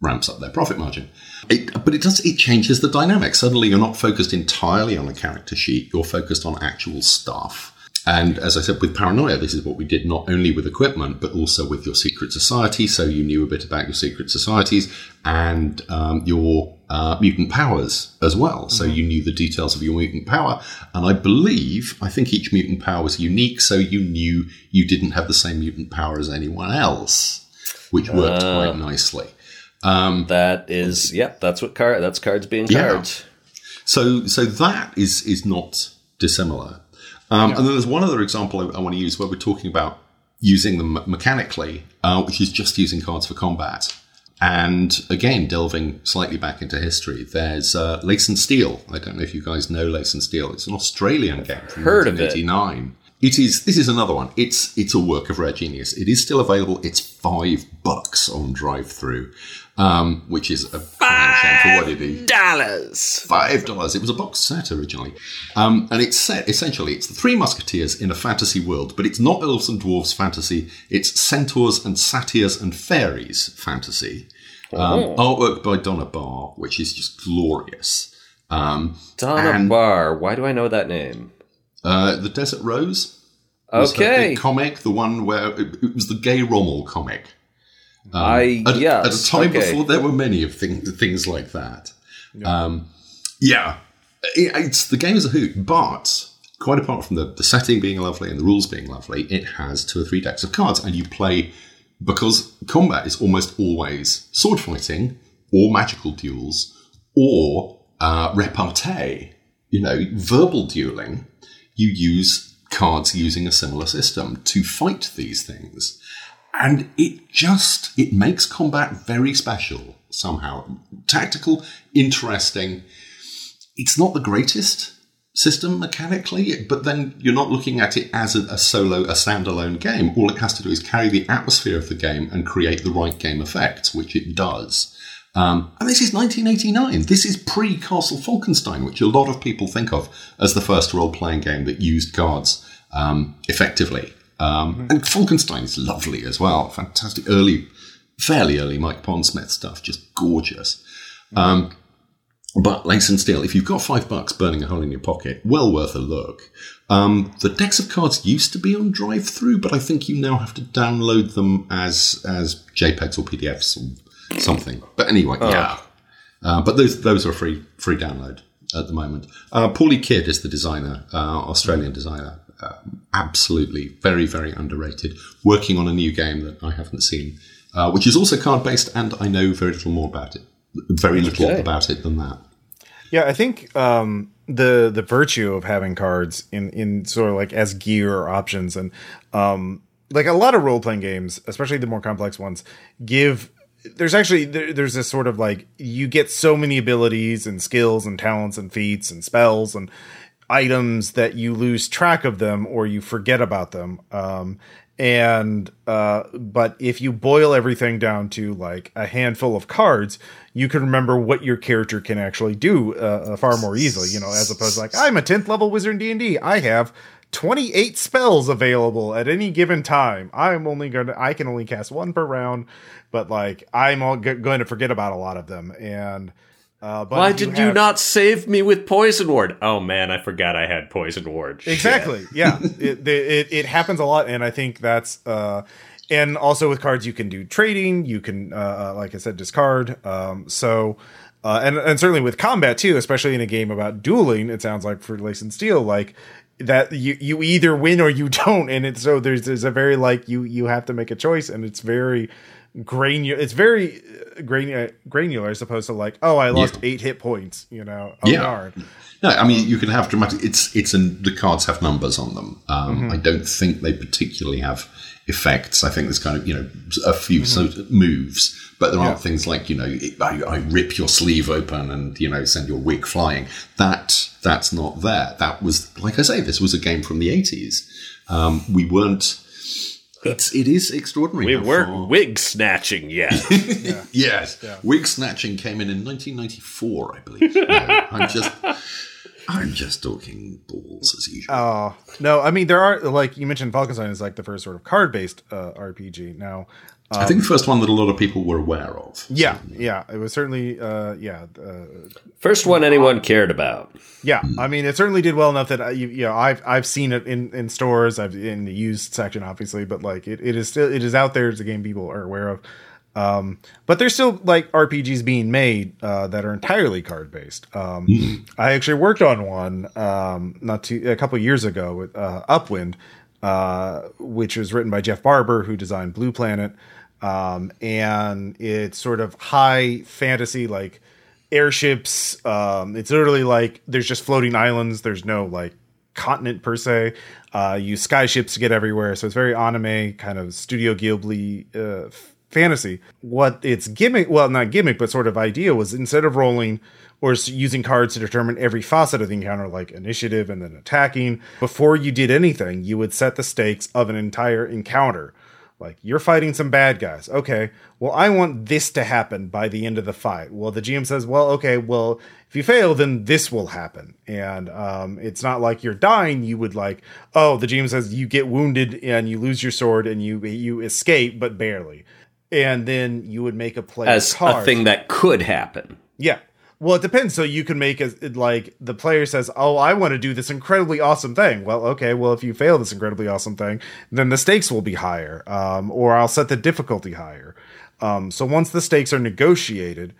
ramps up their profit margin. It, but it does it changes the dynamic. Suddenly, you're not focused entirely on a character sheet. You're focused on actual stuff and as I said, with Paranoia, this is what we did not only with equipment, but also with your secret society. So you knew a bit about your secret societies and um, your uh, mutant powers as well. So mm-hmm. you knew the details of your mutant power. And I believe, I think each mutant power was unique. So you knew you didn't have the same mutant power as anyone else, which worked uh, quite nicely. Um, that is, yep, that's what card, that's cards being cards. Yeah. So, so that is, is not dissimilar. Um, yeah. And then there's one other example I, I, want to use where we're talking about using them mechanically, uh, which is just using cards for combat. And again, delving slightly back into history, there's uh, Lace and Steel. I don't know if you guys know Lace and Steel. It's an Australian game from Heard 1989. It is. This is another one. It's it's a work of rare genius. It is still available. It's five bucks on drive through, um, which is a five for what it is. Dollars. Five dollars. It was a box set originally, um, and it's set essentially. It's the Three Musketeers in a fantasy world, but it's not elves and dwarves fantasy. It's centaurs and satyrs and fairies fantasy. Um, oh. Artwork by Donna Barr, which is just glorious. Um, Donna and, Barr. Why do I know that name? Uh, the Desert Rose. Okay. comic, the one where it, it, was the gay Rommel comic. Um, I at, yes, at a time okay. before there were many of things things like that. Yeah, um, yeah. It, it's the game is a hoot, but quite apart from the, the setting being lovely and the rules being lovely, it has two or three decks of cards, and you play because combat is almost always sword fighting or magical duels or uh, repartee, you know, verbal dueling. You use cards using a similar system to fight these things. And it just, it makes combat very special somehow. Tactical, interesting. It's not the greatest system mechanically, but then you're not looking at it as a, a, solo, a standalone game. All it has to do is carry the atmosphere of the game and create the right game effects, which it does. Um, and this is 1989. This is pre Castle Falkenstein, which a lot of people think of as the first role playing game that used cards um, effectively. Um, mm-hmm. And Falkenstein is lovely as well. Fantastic early, fairly early Mike Pondsmith stuff, just gorgeous. Um, but Lace and Steel, if you've got five bucks burning a hole in your pocket, well worth a look. Um, the decks of cards used to be on drive through, but I think you now have to download them as as JPEGs or PDFs or something. But anyway, oh. yeah. Uh, but those those are free free download at the moment. Uh, Paulie Kidd is the designer, uh, Australian designer. Uh, absolutely, very very underrated. Working on a new game that I haven't seen, uh, which is also card based, and I know very little more about it very little okay. about it than that. Yeah, I think um, the the virtue of having cards in in sort of like as gear or options and um, like a lot of role playing games, especially the more complex ones, give there's actually there, there's this sort of like you get so many abilities and skills and talents and feats and spells and items that you lose track of them or you forget about them. Um, and uh but if you boil everything down to like a handful of cards you can remember what your character can actually do uh, uh far more easily you know as opposed to like i'm a 10th level wizard in d&d i have 28 spells available at any given time. I'm only going to i can only cast one per round but like i'm all g- going to forget about a lot of them and uh, Why did you, have... you not save me with poison ward? Oh man, I forgot I had poison ward. Exactly. Yeah, (laughs) it, it, it happens a lot, and I think that's uh, and also with cards you can do trading. You can, uh, uh like I said, discard. Um, so. Uh, and and certainly with combat too, especially in a game about dueling, it sounds like for Lace and Steel, like that you you either win or you (laughs) don't, and it's so there's there's a very like you you have to make a choice, and it's very granular. It's very uh, granular, granular as opposed to like, oh, I lost yeah. eight hit points. You know, oh, yeah. Darn. No, I mean you can have dramatic. It's it's an, the cards have numbers on them. Um, mm-hmm. I don't think they particularly have effects. I think there's kind of you know a few mm-hmm. sort of moves, but there aren't things like you know I, I, rip your sleeve open and you know send your wig flying. That that's not there. That was like I say, this was a game from the 80s. Um, we weren't it's it is extraordinary. We weren't far... wig snatching yet. (laughs) yeah. yes, yeah. wig snatching came in in 1994, I believe. no, I'm just. I'm just talking balls as usual. Oh no, I mean there are like you mentioned, Falkenstein is like the first sort of card based uh, RPG. Now um, I think the first one that a lot of people were aware of. Yeah, yeah, it was certainly, uh, yeah, uh, first one anyone cared about. Yeah, I mean, it certainly did well enough that I, uh, you, you, know I've I've seen it in, in stores, I've in the used section, obviously, but like it, it is still it is out there as a game people are aware of. Um, but there's still like RPGs being made uh, that are entirely card based. Um, mm. I actually worked on one um, not too, a couple years ago with uh, Upwind, uh, which was written by Jeff Barber, who designed Blue Planet. Um, and it's sort of high fantasy, like airships. Um, it's literally like there's just floating islands. There's no like continent per se. Uh, use skyships to get everywhere. So it's very anime, kind of Studio Ghibli uh, fantasy. What its gimmick, well, not gimmick, but sort of idea was instead of rolling or using cards to determine every facet of the encounter, like initiative and then attacking, before you did anything, you would set the stakes of an entire encounter. Like you're fighting some bad guys. Okay, well, I want this to happen by the end of the fight. Well, the GM says, well, okay, well, if you fail, then this will happen. And um, it's not like you're dying. You would like, oh, the GM says you get wounded and you lose your sword and you you escape, but barely. And then you would make a play as a thing that could happen. Yeah, well, it depends. So you can make it like the player says, "Oh, I want to do this incredibly awesome thing." Well, okay. Well, if you fail this incredibly awesome thing, then the stakes will be higher, um, or I'll set the difficulty higher. Um, so once the stakes are negotiated,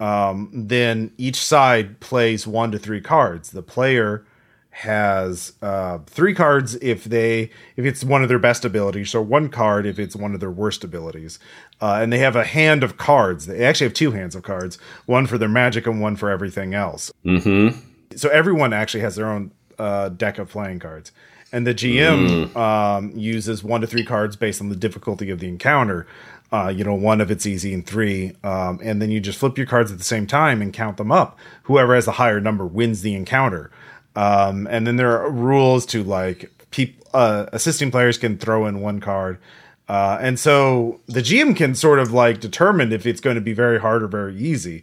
um, then each side plays one to three cards. The player has uh, three cards if they if it's one of their best abilities, so one card if it's one of their worst abilities, uh, and they have a hand of cards. They actually have two hands of cards, one for their magic and one for everything else. Mm-hmm. So everyone actually has their own uh, deck of playing cards, and the GM mm. um, uses one to three cards based on the difficulty of the encounter. Uh, you know, one if it's easy and three, um, and then you just flip your cards at the same time and count them up. Whoever has the higher number wins the encounter. Um, and then there are rules to like people, uh, assisting players can throw in one card. Uh, and so the GM can sort of like determine if it's going to be very hard or very easy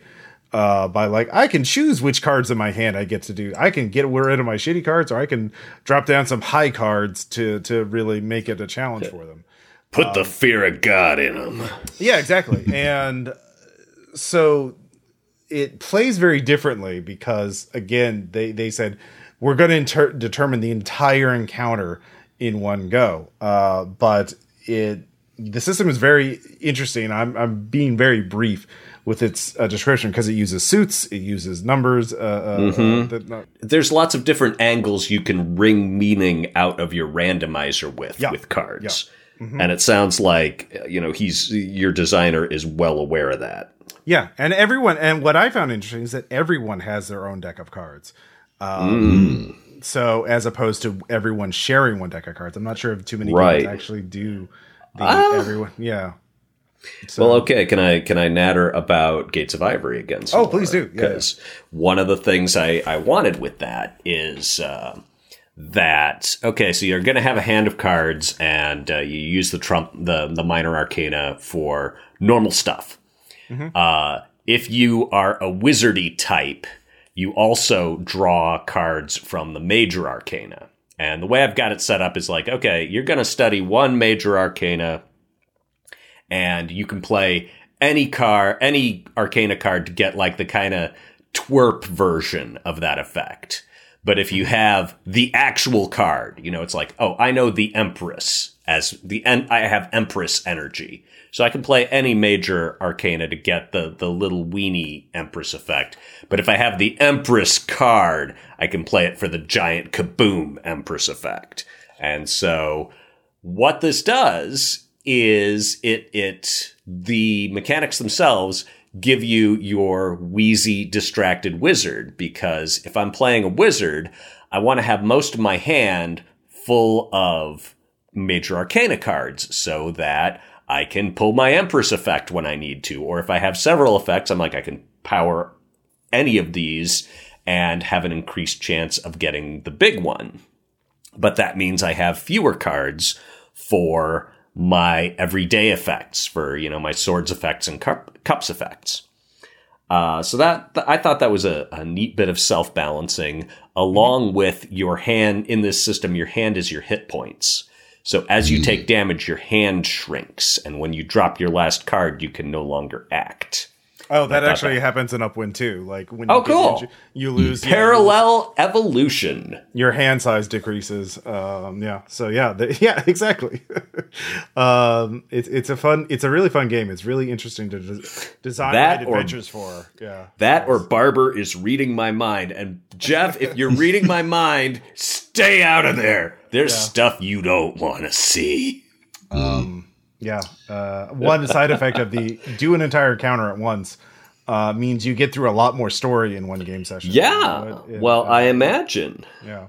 uh, by like I can choose which cards in my hand I get to do. I can get rid of my shitty cards, or I can drop down some high cards to to really make it a challenge for them. Put um, the fear of God in them. Yeah, exactly. (laughs) and so it plays very differently because again they they said we're going to inter- determine the entire encounter in one go. Uh, but it the system is very interesting. I'm I'm being very brief with its uh, description because it uses suits, it uses numbers. Uh, uh mm-hmm. that, uh, There's lots of different angles you can wring meaning out of your randomizer with yeah. with cards. Yeah. Mm-hmm. And it sounds like you know he's your designer is well aware of that. Yeah, and everyone and what I found interesting is that everyone has their own deck of cards. Um, mm. So as opposed to everyone sharing one deck of cards, I'm not sure if too many right. games actually do the uh, everyone. Yeah. So. Well, okay. Can I can I natter about Gates of Ivory again? Oh, more? please do. Because yeah, yeah. one of the things I I wanted with that is. Uh, that okay so you're going to have a hand of cards and uh, you use the trump the the minor arcana for normal stuff mm-hmm. uh, if you are a wizardy type you also draw cards from the major arcana. And the way I've got it set up is like, okay, you're going to study one major arcana and you can play any card, any arcana card to get like the kind of twerp version of that effect. But if you have the actual card, you know, it's like, oh, I know the Empress as the, en- I have Empress energy. So I can play any major arcana to get the, the little weenie Empress effect. But if I have the Empress card, I can play it for the giant kaboom Empress effect. And so what this does is it, it, the mechanics themselves give you your wheezy distracted wizard because if I'm playing a wizard, I want to have most of my hand full of major arcana cards so that I can pull my Empress effect when I need to. Or if I have several effects, I'm like, I can power any of these and have an increased chance of getting the big one. But that means I have fewer cards for my everyday effects, for, you know, my swords effects and cup, cups effects. Uh, so that, th- I thought that was a, a neat bit of self balancing along with your hand in this system. Your hand is your hit points. So as you hmm. take damage, your hand shrinks, and when you drop your last card, you can no longer act. Oh, that actually that. happens in Upwind too. Like when oh, you cool. you lose parallel yeah, evolution. Your hand size decreases. Um, yeah. So yeah, the, (laughs) yeah, exactly. (laughs) um, it's it's a fun. It's a really fun game. It's really interesting to des- design that adventures or, for. Yeah. That or Barber is reading my mind. And Jeff, if you're reading my (laughs) mind, stay out of there. There's yeah. stuff you don't want to see. Um. Yeah. Uh, one side effect of the (laughs) do an entire counter at once uh, means you get through a lot more story in one game session. Yeah. You know, it, it, well, uh, I imagine. Yeah.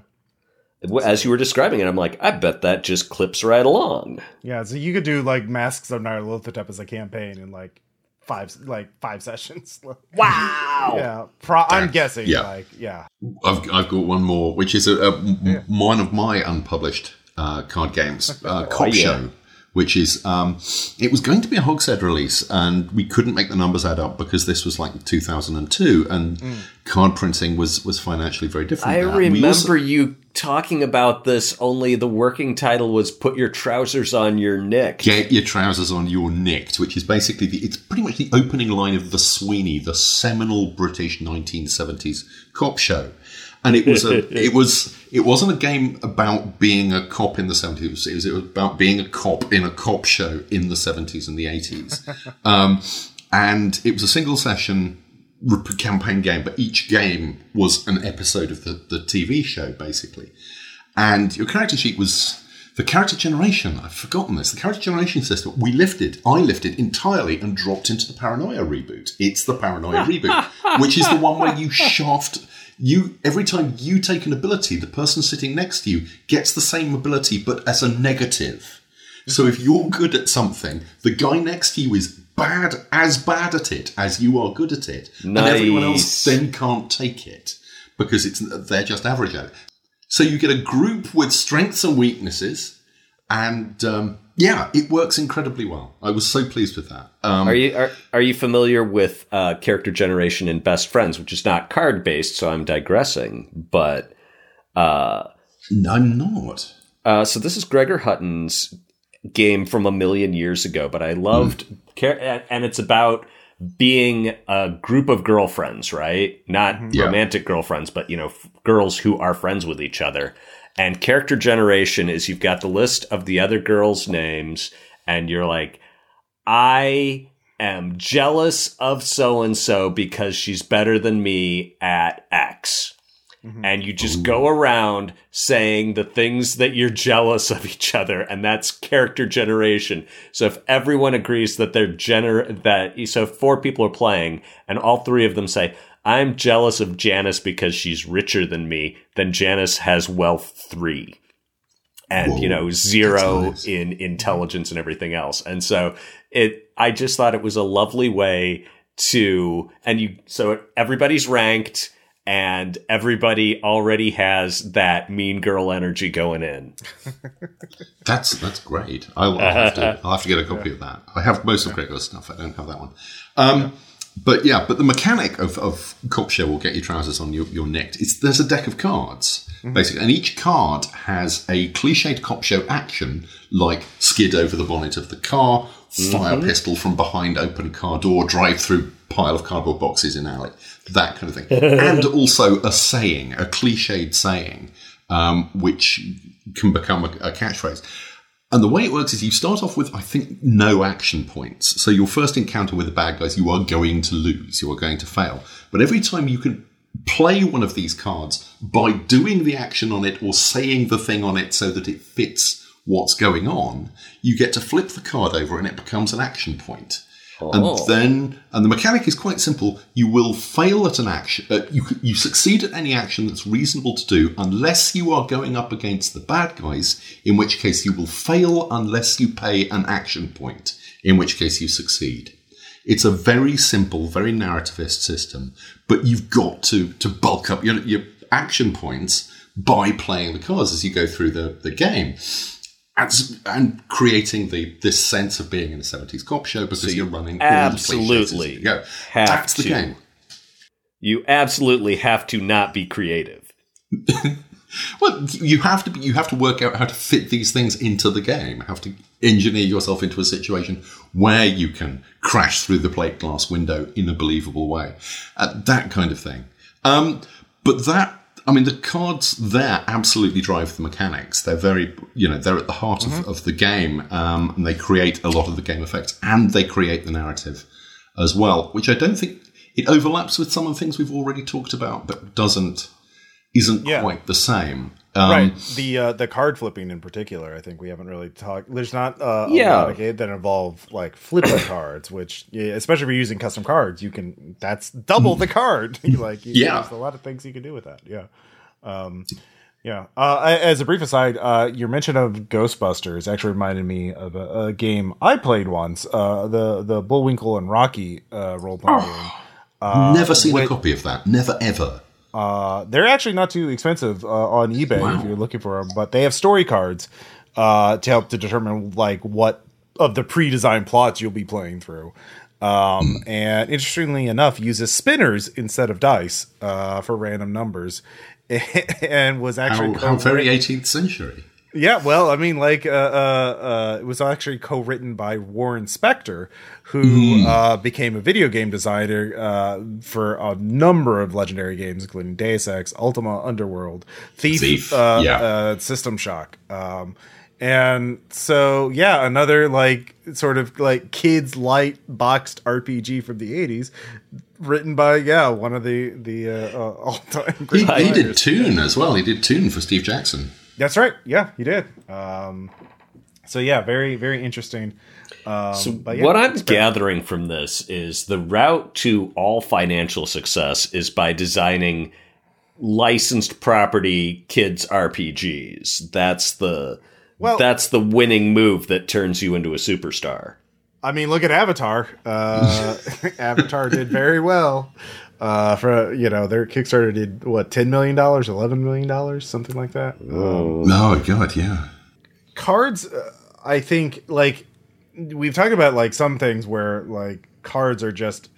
as you were describing it, I'm like, I bet that just clips right along. Yeah, so you could do like Masks of Nyarlathotep as a campaign in like five like five sessions. (laughs) Wow. yeah, Pro- I'm guessing. Yeah. like yeah. I've I've got one more, which is a, a yeah. one of my unpublished uh, card games, (laughs) uh, Cop oh, yeah. Show which is um, it was going to be a Hogshead release, and we couldn't make the numbers add up because this was like 2002, and mm. card printing was was financially very different. I remember also- you talking about this. Only the working title was "Put your trousers on your nick." Get your trousers on your nick, which is basically the it's pretty much the opening line of the Sweeney, the seminal British 1970s cop show and it was a (laughs) it was it wasn't a game about being a cop in the 70s it was, it was, about being a cop in a cop show in the 70s and the 80s (laughs) um, and it was a single session campaign game but each game was an episode of the, the tv show basically. And your character sheet was the character generation. I've forgotten this. The character generation system we lifted i lifted entirely and dropped into the paranoia reboot. It's the paranoia (laughs) reboot which is the one where you shaft you every time you take an ability, the person sitting next to you gets the same ability but as a negative. So if you're good at something, the guy next to you is bad as bad at it as you are good at it, nice. and everyone else then can't take it because it's they're just average at it. So you get a group with strengths and weaknesses, and um, yeah, it works incredibly well. I was so pleased with that. Um, are you are, are you familiar with uh, character generation in Best Friends, which is not card based? So I'm digressing, but uh, I'm not. Uh, so this is Gregor Hutton's game from a million years ago, but I loved, mm. and it's about being a group of girlfriends, right? Not yeah. romantic girlfriends, but you know, f- girls who are friends with each other and character generation is you've got the list of the other girls' names, and you're like, I am jealous of so and so because she's better than me at X. Mm-hmm. And you just Ooh. go around saying the things that you're jealous of each other, and that's character generation. So if everyone agrees that they're gener that so if four people are playing and all three of them say, I'm jealous of Janice because she's richer than me. Then Janice has wealth three and Whoa, you know zero nice. in intelligence and everything else. And so it, I just thought it was a lovely way to, and you, so everybody's ranked and everybody already has that mean girl energy going in. (laughs) that's that's great. I'll, I'll, have to I'll have to get a copy yeah. of that. I have most of Gregor's stuff. I don't have that one. Um, yeah but yeah, but the mechanic of, of cop show will get your trousers on your, your neck. It's there's a deck of cards mm-hmm. basically, and each card has a cliched cop show action like skid over the bonnet of the car, fire mm-hmm. pistol from behind open car door, drive through pile of cardboard boxes in alley, that kind of thing, (laughs) and also a saying, a cliched saying, um, which can become a, a catchphrase. And the way it works is you start off with, I think, no action points. So your first encounter with the bad guys, you are going to lose, you are going to fail. But every time you can play one of these cards by doing the action on it or saying the thing on it so that it fits what's going on, you get to flip the card over and it becomes an action point. Oh. And then, and the mechanic is quite simple. You will fail at an action. Uh, you you succeed at any action that's reasonable to do, unless you are going up against the bad guys. In which case, you will fail unless you pay an action point. In which case, you succeed. It's a very simple, very narrativist system, but you've got to to bulk up your, your action points by playing the cards as you go through the, the game and, and creating the this sense of being in a 70s cop show because so you are running absolutely go. That's the to. game. You absolutely have to not be creative. (laughs) well, you have to be, you have to work out how to fit these things into the game. Have to engineer yourself into a situation where you can crash through the plate glass window in a believable way. Uh, that kind of thing. Um, but that I mean, the cards there absolutely drive the mechanics. They're very, you know, they're at the heart mm-hmm. of, of, the game, um, and they create a lot of the game effects, and they create the narrative as well, which I don't think it overlaps with some of the things we've already talked about, but doesn't isn't yeah. quite the same. Um, right. The uh, the card flipping in particular, I think we haven't really talked. There's not uh, yeah. a lot of games that involve like flipping (coughs) cards, which especially if you're using custom cards, you can. That's double the card. (laughs) like yeah, there's a lot of things you can do with that. Yeah. Um, Yeah. Uh, as a brief aside, uh, your mention of Ghostbusters actually reminded me of a, a game I played once. Uh, the the Bullwinkle and Rocky uh, role playing oh, game. Uh, Never seen with, a copy of that. Never ever. Uh, they're actually not too expensive uh, on eBay wow. if you're looking for them, but they have story cards uh, to help to determine like what of the pre-designed plots you'll be playing through. Um, mm. And interestingly enough, uses spinners instead of dice for random numbers. (laughs) and was actually how, how very 18th century. Yeah, well, I mean, like, uh, uh, uh, it was actually co-written by Warren Spector, who mm. became a video game designer uh, for a number of legendary games, including Deus Ex, Ultima Underworld, Thief, Thief. Uh, yeah. System Shock. Um, and so, yeah, another like sort of like kids light boxed RPG from the 80s written by yeah one of the the all time. He, he did Toon as well. He did Toon for Steve Jackson. That's right. Yeah, he did. Um, so yeah, very very interesting. Um, so yeah, what I'm gathering from this is the route to all financial success is by designing licensed property kids RPGs. That's the well, that's the winning move that turns you into a superstar. I mean, look at Avatar. Uh, (laughs) Avatar did very well. Uh, for you know, their Kickstarter did what ten million dollars, eleven million dollars, something like that. Oh. Um, oh god, yeah. Cards, uh, I think, like we've talked about, like some things where like cards are just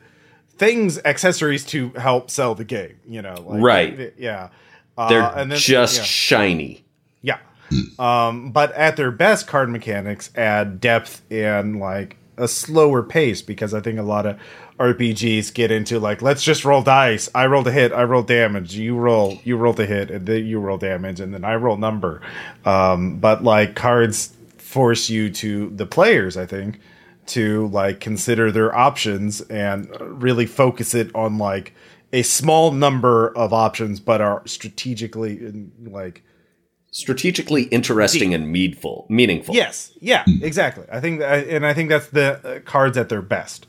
things, accessories to help sell the game. You know, like, right? Yeah, uh, they're and then, just yeah. shiny. Yeah. Um, but at their best, card mechanics add depth and like a slower pace because I think a lot of RPGs get into like let's just roll dice. I rolled a hit, I roll damage. You roll, you roll the hit, and then you roll damage, and then I roll number. Um, but like cards force you to the players, I think, to like consider their options and really focus it on like a small number of options, but are strategically like strategically interesting and meaningful. Meaningful. Yes. Yeah. Exactly. I think, that, and I think that's the uh, cards at their best.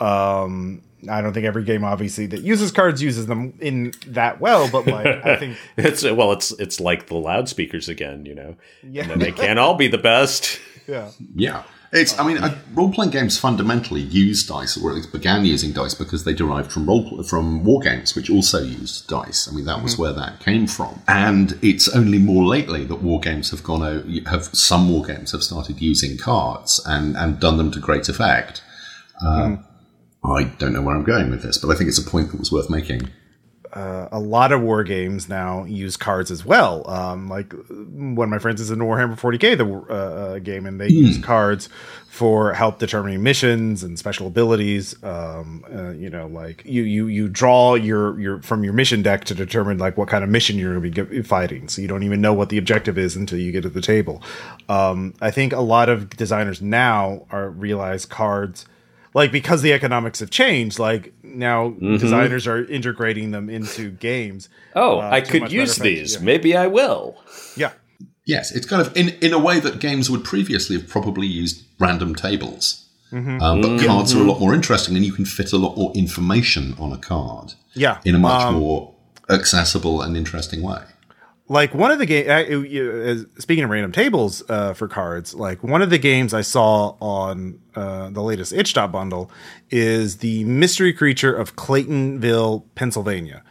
Um, I don't think every game, obviously, that uses cards uses them in that well, but like I (laughs) think it's well, it's it's like the loudspeakers again, you know. Yeah, they can't all be the best. Yeah, yeah. It's, I mean, uh, role playing games fundamentally use dice, or at least began using dice because they derived from role from war games, which also used dice. I mean, that was mm-hmm. where that came from. And it's only more lately that war games have gone out, have some war games have started using cards and, and done them to great effect. Uh, mm-hmm. I don't know where I'm going with this, but I think it's a point that was worth making uh, a lot of war games now use cards as well. Um, like one of my friends is in Warhammer 40k, the uh, uh, game, and they mm. use cards for help determining missions and special abilities. Um, uh, you know, like you you you draw your your from your mission deck to determine like what kind of mission you're going to be fighting. So you don't even know what the objective is until you get to the table. Um, I think a lot of designers now are realize cards like because the economics have changed like now mm-hmm. designers are integrating them into games oh uh, i could use these yeah. maybe i will yeah yes it's kind of in in a way that games would previously have probably used random tables mm-hmm. um, but mm-hmm. cards are a lot more interesting and you can fit a lot more information on a card yeah in a much um, more accessible and interesting way like one of the game speaking of random tables uh, for cards like one of the games i saw on uh, the latest itch dot bundle is the mystery creature of claytonville pennsylvania.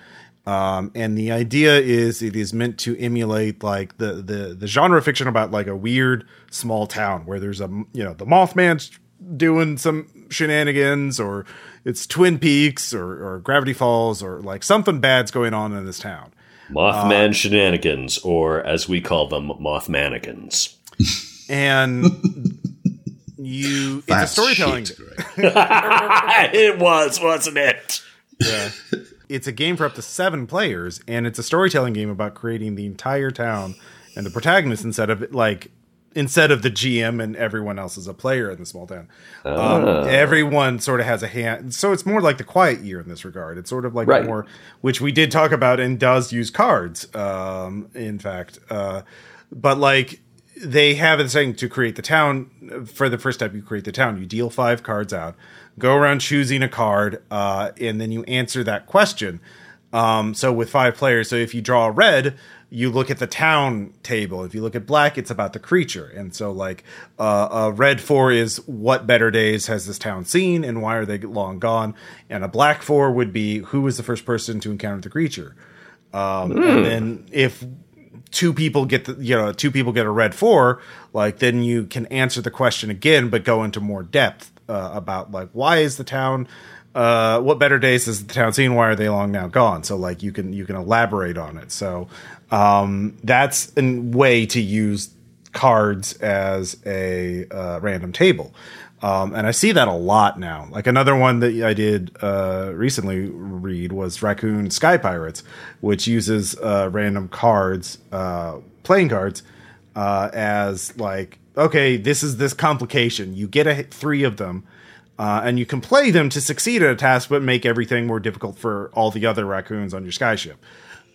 Um, and the idea is it is meant to emulate like the, the the genre fiction about like a weird small town where there's a you know the mothman's doing some shenanigans or it's twin peaks or, or gravity falls or like something bad's going on in this town Mothman uh, shenanigans, or as we call them, Mothmannequins. And (laughs) you, it's a storytelling. (laughs) it was, wasn't it? Yeah. It's a game for up to seven players, and it's a storytelling game about creating the entire town and the protagonist instead of like instead of the GM and everyone else is a player in the small town. Um, oh. everyone sort of has a hand. So it's more like the quiet year in this regard. It's sort of like right. more, which we did talk about and does use cards, um, in fact. Uh, but like they have a thing to create the town. For the first step, you create the town. You deal five cards out, go around choosing a card, uh, and then you answer that question. Um, so with five players, so if you draw a red, you look at the town table. If you look at black, it's about the creature. And so, like, uh, a red four is what better days has this town seen and why are they long gone? And a black four would be who was the first person to encounter the creature. Um, mm. And then if two people get the, you know, two people get a red four, like, then you can answer the question again, but go into more depth uh, about, like, why is the town uh, what better days has the town seen? Why are they long now gone? So like you can you can elaborate on it. So um, that's a way to use cards as a uh, random table. Um, and I see that a lot now. Like another one that I did uh, recently read was Raccoon Sky Pirates, which uses uh, random cards, uh, playing cards, uh, as like, okay, this is this complication. You get a three of them, uh, and you can play them to succeed at a task, but make everything more difficult for all the other raccoons on your skyship.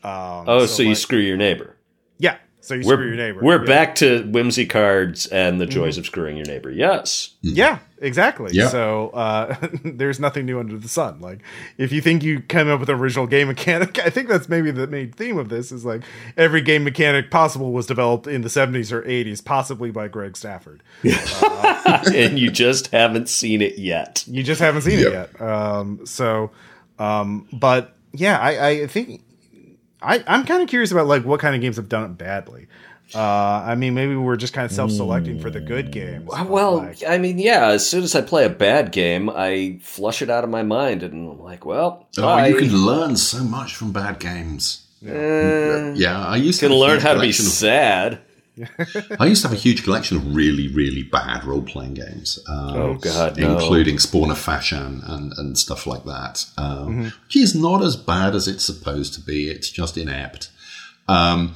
Um, oh, so, so you like, screw your neighbor. Yeah, so you we're, screw your neighbor. We're yeah. back to whimsy cards and the joys mm-hmm. of screwing your neighbor. Yes. Yeah, exactly. Yeah. So uh, (laughs) there's nothing new under the sun. Like if you think you come up with an original game mechanic, (laughs) I think that's maybe the main theme of this is like every game mechanic possible was developed in the 70s or 80s, possibly by Greg Stafford. Uh, (laughs) and you just haven't seen it yet. You just haven't seen yep. it yet. Um, so, um, but yeah, I, I think I, I'm kind of curious about like what kind of games have done it badly. Uh, I mean, maybe we're just kind of self-selecting for the good games. Well, like, I mean, yeah. As soon as I play a bad game, I flush it out of my mind, and I'm like, well, oh, I, you can learn so much from bad games. Uh, yeah, I used to learn how to be sad. (laughs) I used to have a huge collection of really, really bad role playing games. Um, oh God, no. including Spawn of Fashan and, and stuff like that, um, mm-hmm. which is not as bad as it's supposed to be. It's just inept. Um,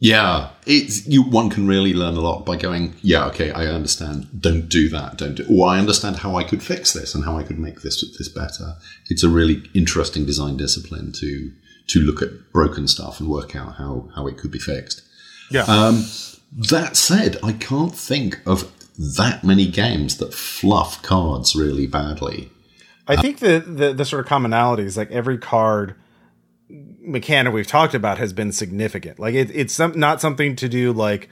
yeah, it's you. One can really learn a lot by going. Yeah, okay, I understand. Don't do that. Don't do. Or I understand how I could fix this and how I could make this this better. It's a really interesting design discipline to to look at broken stuff and work out how how it could be fixed. Yeah. Um, that said, I can't think of that many games that fluff cards really badly. I think the, the, the sort of commonalities, like every card mechanic we've talked about, has been significant. Like it, it's some, not something to do like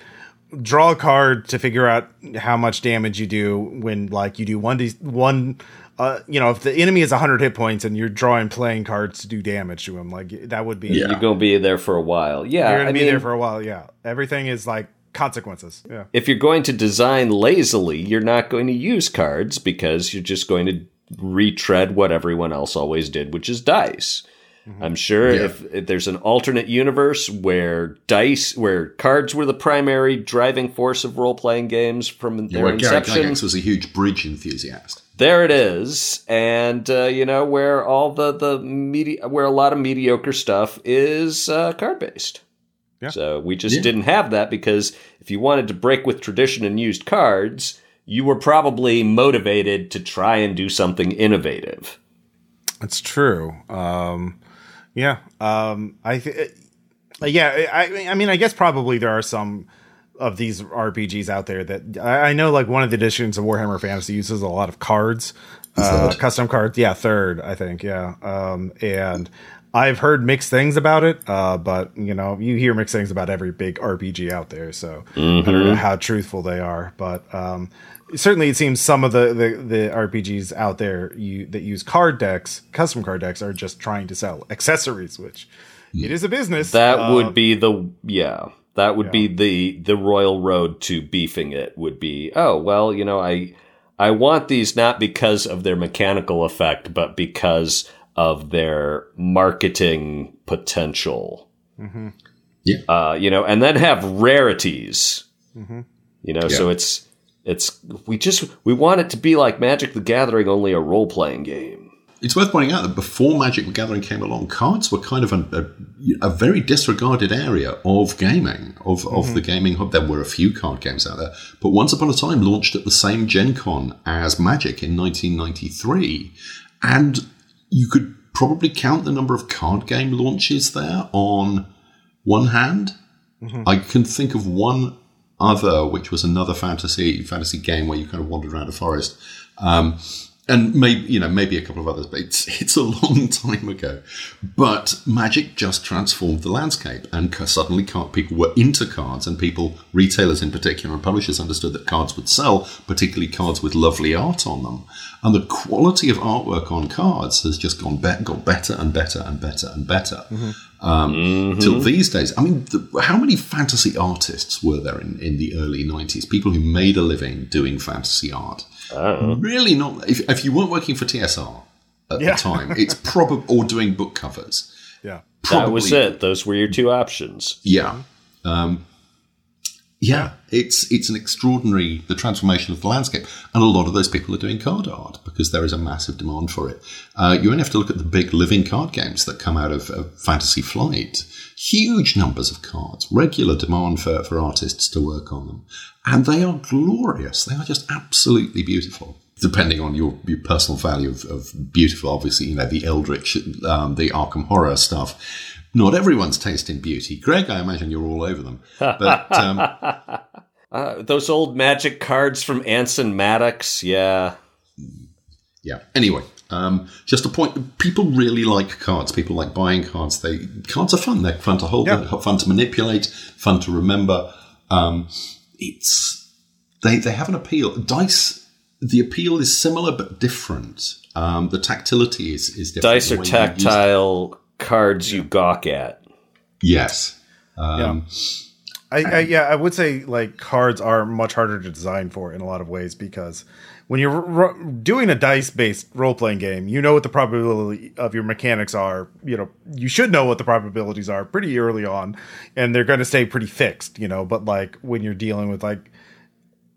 draw a card to figure out how much damage you do when like you do one one uh, you know, if the enemy is 100 hit points and you're drawing playing cards to do damage to him, like that would be. Yeah. You're going to be there for a while. Yeah. You're going to be mean, there for a while. Yeah. Everything is like consequences. Yeah. If you're going to design lazily, you're not going to use cards because you're just going to retread what everyone else always did, which is dice. Mm-hmm. I'm sure yeah. if, if, there's an alternate universe where dice, where cards were the primary driving force of role playing games from yeah, their inception. Gary Gygax was a huge bridge enthusiast. There it is, and uh, you know where all the the media, where a lot of mediocre stuff is uh, card based. Yeah. So we just yeah. didn't have that because if you wanted to break with tradition and used cards, you were probably motivated to try and do something innovative. That's true. Um, yeah. Um, I th- uh, yeah. I, I mean, I guess probably there are some of these RPGs out there that I, I know. Like one of the editions of Warhammer Fantasy uses a lot of cards, uh, custom cards. Yeah, third, I think. Yeah. Um, and I've heard mixed things about it, uh, but you know, you hear mixed things about every big RPG out there, so mm-hmm. I don't know mm-hmm. how truthful they are. But um, certainly, it seems some of the, the, the RPGs out there you, that use card decks, custom card decks, are just trying to sell accessories, which it is a business. That uh, would be the yeah. That would yeah. be the the royal road to beefing it. Would be oh well, you know, I I want these not because of their mechanical effect, but because of their marketing potential. Mm-hmm. Yeah. Uh, you know, and then have rarities. Mm-hmm. You know, yeah. so it's it's we just we want it to be like Magic the Gathering, only a role playing game. It's worth pointing out that before Magic the Gathering came along, cards were kind of a, a, a very disregarded area of gaming, of, mm-hmm. of the gaming hub. There were a few card games out there, but once upon a time launched at the same Gen Con as Magic in 1993. And you could probably count the number of card game launches there on one hand. Mm-hmm. I can think of one other, which was another fantasy fantasy game where you kind of wandered around a forest. Um, and maybe you know maybe a couple of others, but it's (laughs) it's a long time ago. But Magic just transformed the landscape, and suddenly card, people were into cards, and people, retailers in particular, and publishers understood that cards would sell, particularly cards with lovely art on them, and the quality of artwork on cards has just gone be- got better and better and better and better. Mm-hmm. Um, mm-hmm. Till these days, I mean, the, how many fantasy artists were there in, in the early '90s? People who made a living doing fantasy art Oh. Really not. If, if you weren't working for TSR at yeah. the time, it's probably or doing book covers. Yeah, probably, that was it. Those were your two options. Yeah, um, yeah. It's it's an extraordinary the transformation of the landscape, and a lot of those people are doing card art because there is a massive demand for it. Uh, you only have to look at the big living card games that come out of, of Fantasy Flight. Huge numbers of cards, regular demand for, for artists to work on them and they are glorious. They are just absolutely beautiful. Depending on your, your personal value of, of beautiful, obviously, you know, the Eldritch, um, the Arkham Horror stuff. Not everyone's taste in beauty. Greg, I imagine you're all over them. But (laughs) um, uh, those old magic cards from Anson Maddocks, yeah. Yeah. Anyway, um, just a point. People really like cards. People like buying cards. They cards are fun. They're fun to hold. Yeah. fun to manipulate. Fun to remember. Um, it's they they have an appeal. Dice, the appeal is similar but different. Um, the tactility is is different. Dice are tactile cards you gawk at. Yes. Um, yeah. I, I, yeah, I would say like cards are much harder to design for in a lot of ways because when you're doing a dice based role playing game, you know what the probability of your mechanics are. You know, you should know what the probabilities are pretty early on, and they're going to stay pretty fixed. You know, but like when you're dealing with like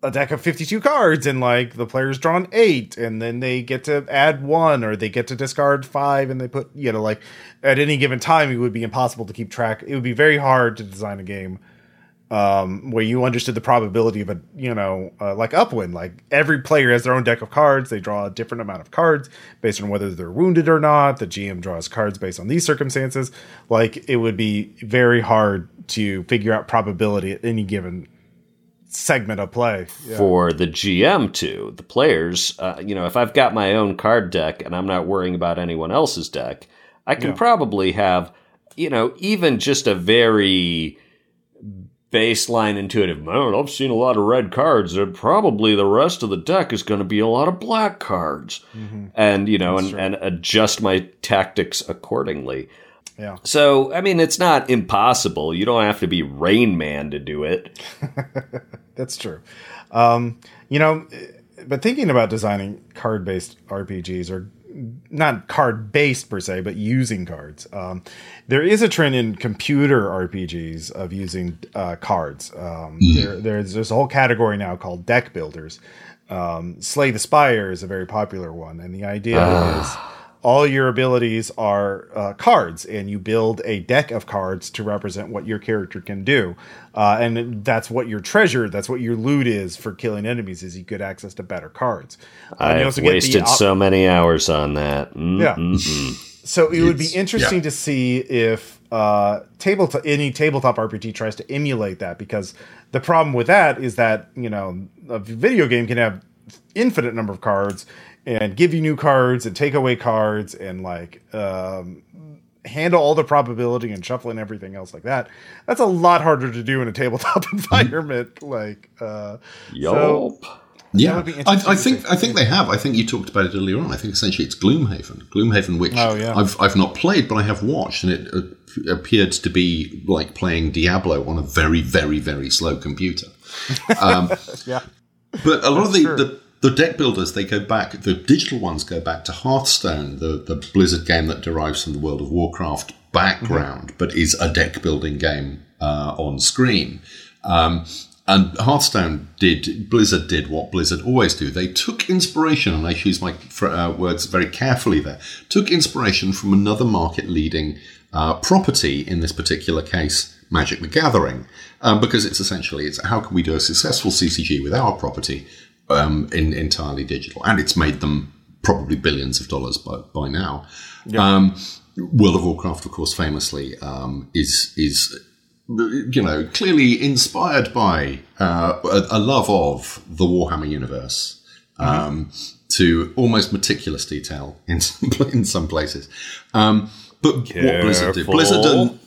a deck of 52 cards and like the player's drawn eight and then they get to add one or they get to discard five and they put you know like at any given time it would be impossible to keep track it would be very hard to design a game um, where you understood the probability of a, you know, uh, like upwind. Like every player has their own deck of cards. They draw a different amount of cards based on whether they're wounded or not. The GM draws cards based on these circumstances. Like it would be very hard to figure out probability at any given segment of play yeah. for the GM to the players. Uh, you know, if I've got my own card deck and I'm not worrying about anyone else's deck, I can yeah. probably have, you know, even just a very baseline intuitive mode. I've seen a lot of red cards. And probably the rest of the deck is going to be a lot of black cards, mm-hmm. and you know, and, and adjust my tactics accordingly. Yeah. So I mean, it's not impossible. You don't have to be Rain Man to do it. (laughs) That's true. Um, you know, but thinking about designing card based RPGs or not card based per se, but using cards. Um, there is a trend in computer RPGs of using uh, cards. Um, mm. there, there's there's a whole category now called deck builders. Um, Slay the Spire is a very popular one, and the idea uh. is all your abilities are uh, cards, and you build a deck of cards to represent what your character can do. Uh, and that's what your treasure, that's what your loot is for killing enemies, is you get access to better cards. Uh, I've wasted op- so many hours on that. Mm-hmm. Yeah. so it would be interesting yeah. to see if uh, tabletop any tabletop RPG tries to emulate that, because the problem with that is that you know a video game can have infinite number of cards and give you new cards and take away cards and like um, handle all the probability and shuffling everything else like that. That's a lot harder to do in a tabletop (laughs) environment. Like, uh, Yup. So, yeah, I, I, think I think they have. I think you talked about it earlier on. I think essentially it's Gloomhaven, Gloomhaven, which oh, yeah. I've I've not played, but I have watched, and it uh, appeared to be like playing Diablo on a very very very slow computer. (laughs) Um, yeah, but a lot That's of the, the the deck builders they go back the digital ones go back to hearthstone the, the blizzard game that derives from the world of warcraft background mm-hmm. but is a deck building game uh, on screen um, and hearthstone did blizzard did what blizzard always do they took inspiration and i choose my uh, words very carefully there took inspiration from another market leading uh, property in this particular case magic the gathering um, because it's essentially it's how can we do a successful ccg with our property um, in entirely digital, and it's made them probably billions of dollars by, by now. Yeah. Um, World of Warcraft, of course, famously um, is is you know clearly inspired by uh, a, a, love of the Warhammer universe. Mm-hmm. Um, to almost meticulous detail in (laughs) some, in some places. Um, but Blizzard did, Blizzard, and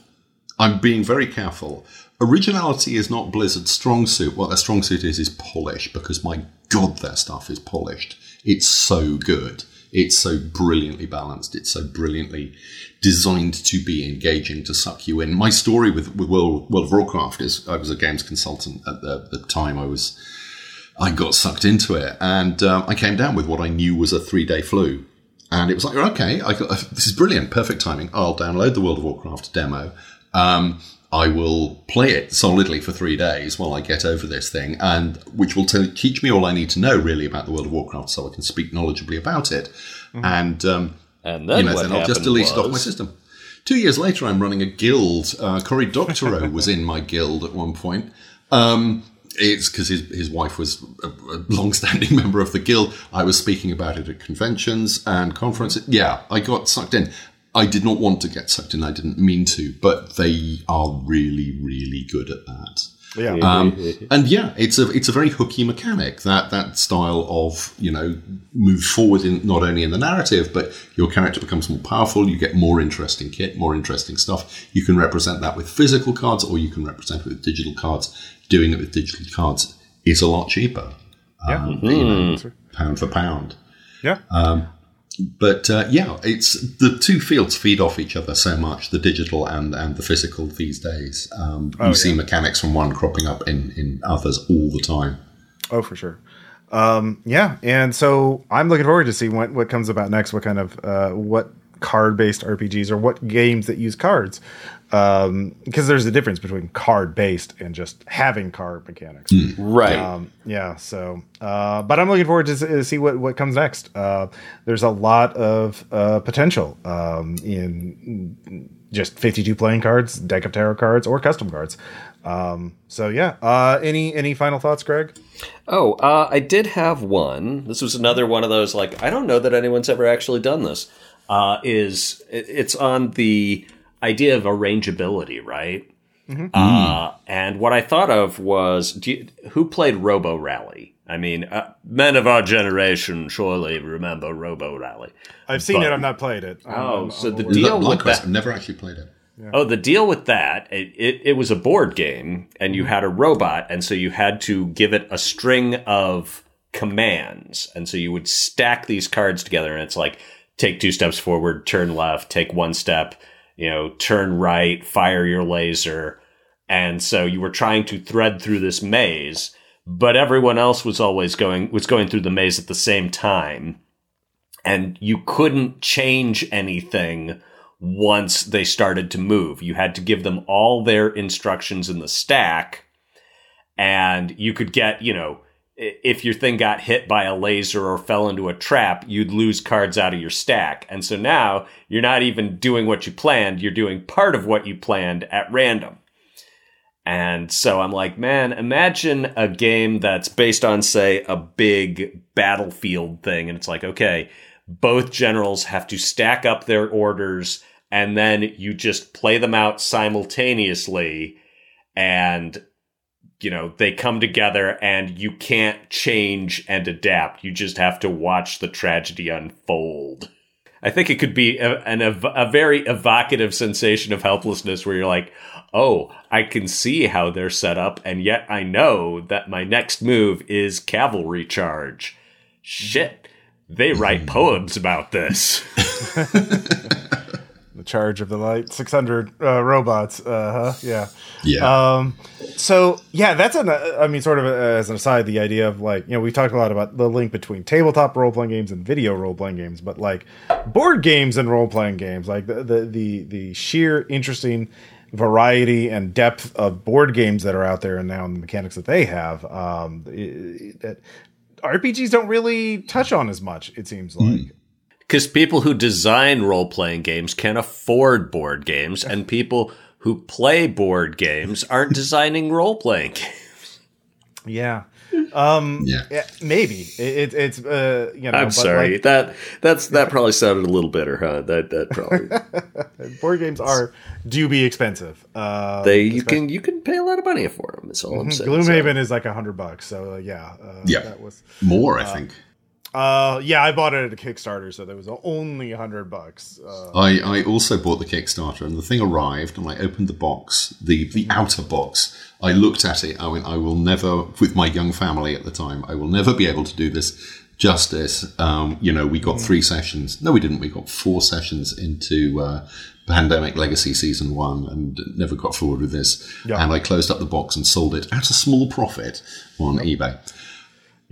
I'm being very careful. Originality is not Blizzard's strong suit. What their strong suit is is polish because my god, their stuff is polished. It's so good. It's so brilliantly balanced. It's so brilliantly designed to be engaging to suck you in. My story with, with World, World of Warcraft is I was a games consultant at the, the time I was I got sucked into it, and um, I came down with what I knew was a three day flu. And it was like, okay, got, this is brilliant, perfect timing. I'll download the World of Warcraft demo. Um, I will play it solidly for three days while I get over this thing, and which will t- teach me all I need to know really about the World of Warcraft, so I can speak knowledgeably about it. Mm-hmm. And um, and then, you know, then I'll just delete was... it off my system. Two years later, I'm running a guild. Uh, Cory Doctorow (laughs) was in my guild at one point. Um, it's because his, his wife was a, a long-standing (laughs) member of the guild. I was speaking about it at conventions and conferences. Yeah, I got sucked in. I did not want to get sucked in. I didn't mean to, but they are really, really good at that. Yeah. Um, and yeah, it's a it's a very hooky mechanic. That that style of you know move forward in not only in the narrative, but your character becomes more powerful. You get more interesting kit, more interesting stuff. You can represent that with physical cards, or you can represent it with digital cards. Doing it with digital cards is a lot cheaper. Yeah. Um, mm-hmm. you know, pound for pound. Yeah. Um, but uh, yeah, it's the two fields feed off each other so much, the digital and, and the physical these days. Um, oh, you yeah. see mechanics from one cropping up in, in others all the time. Oh, for sure. Um, yeah, and so I'm looking forward to see what, what comes about next. What kind of uh, what card based RPGs or what games that use cards because um, there's a difference between card based and just having card mechanics. Mm, right. Um, yeah. So, uh, but I'm looking forward to, to, see what, what comes next. Uh, there's a lot of uh, potential um, in just 52 playing cards, deck of tarot cards, or custom cards. Um, so yeah. Uh, any any final thoughts, Greg? Oh, uh, I did have one. This was another one of those like I don't know that anyone's ever actually done this. Uh, is it's on the idea of arrangeability, right? Mm-hmm. Uh, and what I thought of was you, who played Robo Rally? I mean, uh, men of our generation surely remember Robo Rally. I've seen but, it. I've not played it. Oh, I'm, so I'm the deal with that. I've never actually played it. Yeah. Oh, the deal with that, it, it, it, was a board game and you had a robot. And so you had to give it a string of commands. And so you would stack these cards together and it's like, take two steps forward, turn left, take one step, you know, turn right, fire your laser. And so you were trying to thread through this maze, but everyone else was always going, was going through the maze at the same time. And you couldn't change anything once they started to move. You had to give them all their instructions in the stack and you could get, you know, if your thing got hit by a laser or fell into a trap, you'd lose cards out of your stack. And so now you're not even doing what you planned, you're doing part of what you planned at random. And so I'm like, man, imagine a game that's based on, say, a big battlefield thing. And it's like, okay, both generals have to stack up their orders and then you just play them out simultaneously. And you know, they come together and you can't change and adapt. You just have to watch the tragedy unfold. I think it could be a, an, a very evocative sensation of helplessness where you're like, oh, I can see how they're set up, and yet I know that my next move is cavalry charge. Shit, they write (laughs) poems about this. (laughs) the charge of the light. 600 uh, robots uh huh? Yeah. Yeah. Um so yeah that's an i mean sort of as an aside the idea of like you know we've talked a lot about the link between tabletop role-playing games and video role-playing games but like board games and role-playing games like the the the, the sheer interesting variety and depth of board games that are out there and now and the mechanics that they have um that rpgs don't really touch on as much it seems like. Mm because people who design role playing games can afford board games, and (laughs) people who play board games aren't (laughs) designing role playing games. Yeah. Um, yeah. maybe it, it's uh, you know. I'm sorry like, that that's that probably sounded a little bitter, huh? That that probably (laughs) board games are do be expensive. Uh, they you can you can pay a lot of money for them. That's all I'm mm-hmm. saying. Gloomhaven so. is like a hundred bucks, so uh, yeah, uh, yeah, that was more, I uh, think. Uh, yeah, I bought it at a Kickstarter, so there was only a hundred bucks. Uh, I, I also bought the Kickstarter, and the thing arrived, and I opened the box, the the outer box. I looked at it. I went, I will never, with my young family at the time, I will never be able to do this justice. Um, you know, we got three sessions. No, we didn't. We got four sessions into uh, Pandemic Legacy Season 1 and never got forward with this. Yep. And I closed up the box and sold it at a small profit on yep. eBay.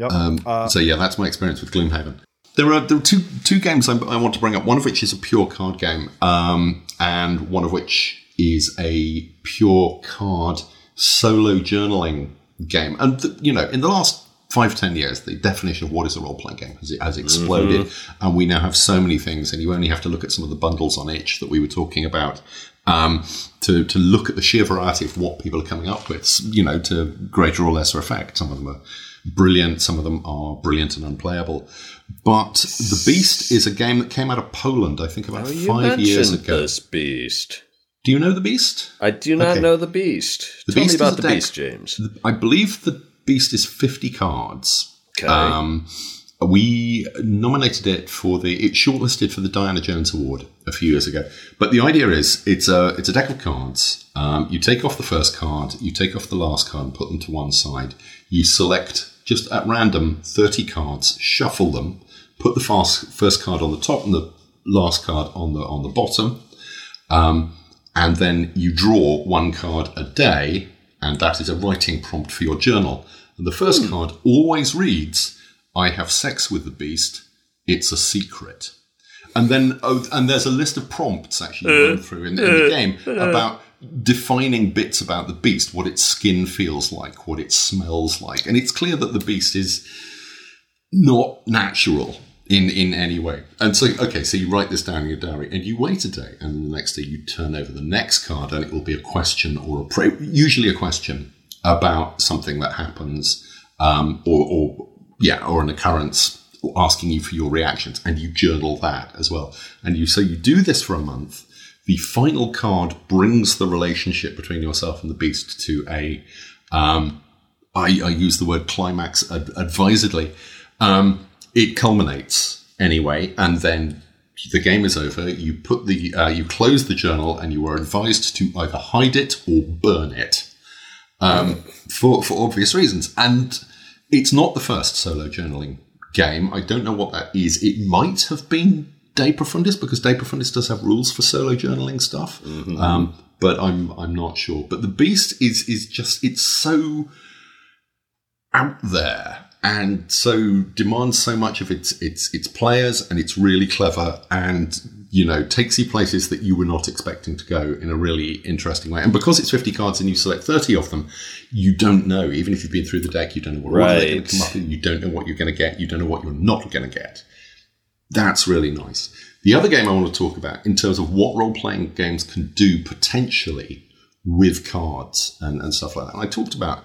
Yep. Um, uh, so, yeah, that's my experience with Gloomhaven. There are, there are two, two games I, I, want to bring up, one of which is a pure card game, um, and one of which is a pure card solo journaling game. And, the, you know, in the last five ten years, the definition of what is a role playing game has, has exploded, mm-hmm. and we now have so many things. And you only have to look at some of the bundles on itch that we were talking about um, to to look at the sheer variety of what people are coming up with. You know, to greater or lesser effect. Some of them are brilliant. Some of them are brilliant and unplayable. But the Beast is a game that came out of Poland, I think, about oh, five years ago. This Beast. Do you know the Beast? I do not okay. know the Beast. The Tell Beast me about the deck. Beast, James. I believe the Beast is 50 cards. Okay. Um, we nominated it for the it's shortlisted for the Diana Jones Award a few years ago. But the idea is it's a it's a deck of cards. Um, you take off the first card, you take off the last card, and put them to one side. You select just at random thirty cards, shuffle them, put the fast, first card on the top and the last card on the on the bottom, um, and then you draw one card a day, and that is a writing prompt for your journal. And the first mm. card always reads, I have sex with the beast. It's a secret. And then, oh, and there's a list of prompts actually uh, run through in, in the uh, game uh, about defining bits about the beast, what its skin feels like, what it smells like. And it's clear that the beast is not natural in, in any way. And so, okay, so you write this down in your diary and you wait a day, and the next day you turn over the next card and it will be a question or a, usually a question about something that happens, um, or, or yeah, or an occurrence asking you for your reactions, and you journal that as well. And you so you do this for a month. The final card brings the relationship between yourself and the beast to a. Um, I, I use the word climax ad- advisedly. Um, it culminates anyway, and then the game is over. You put the uh, you close the journal, and you are advised to either hide it or burn it um, for for obvious reasons. And it's not the first solo journaling game. I don't know what that is. It might have been De Profundis because De Profundis does have rules for solo journaling stuff, mm-hmm. um, but I'm I'm not sure. But the Beast is is just it's so out there and so demands so much of its its its players, and it's really clever and you know takes you places that you were not expecting to go in a really interesting way. And because it's fifty cards and you select thirty of them, you don't know. Even if you've been through the deck, you don't know what right. they're going to come up with. You don't know what you're going to get. You don't know what you're not going to get. That's really nice. The other game I want to talk about in terms of what role playing games can do potentially with cards and, and stuff like that. And I talked about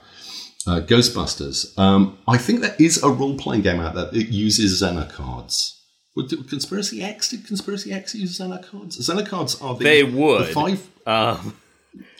uh, Ghostbusters. Um, I think there is a role playing game out there that uses Zener cards. Would Conspiracy X did Conspiracy X use Zener cards? Zener cards are the, they would the five. Um,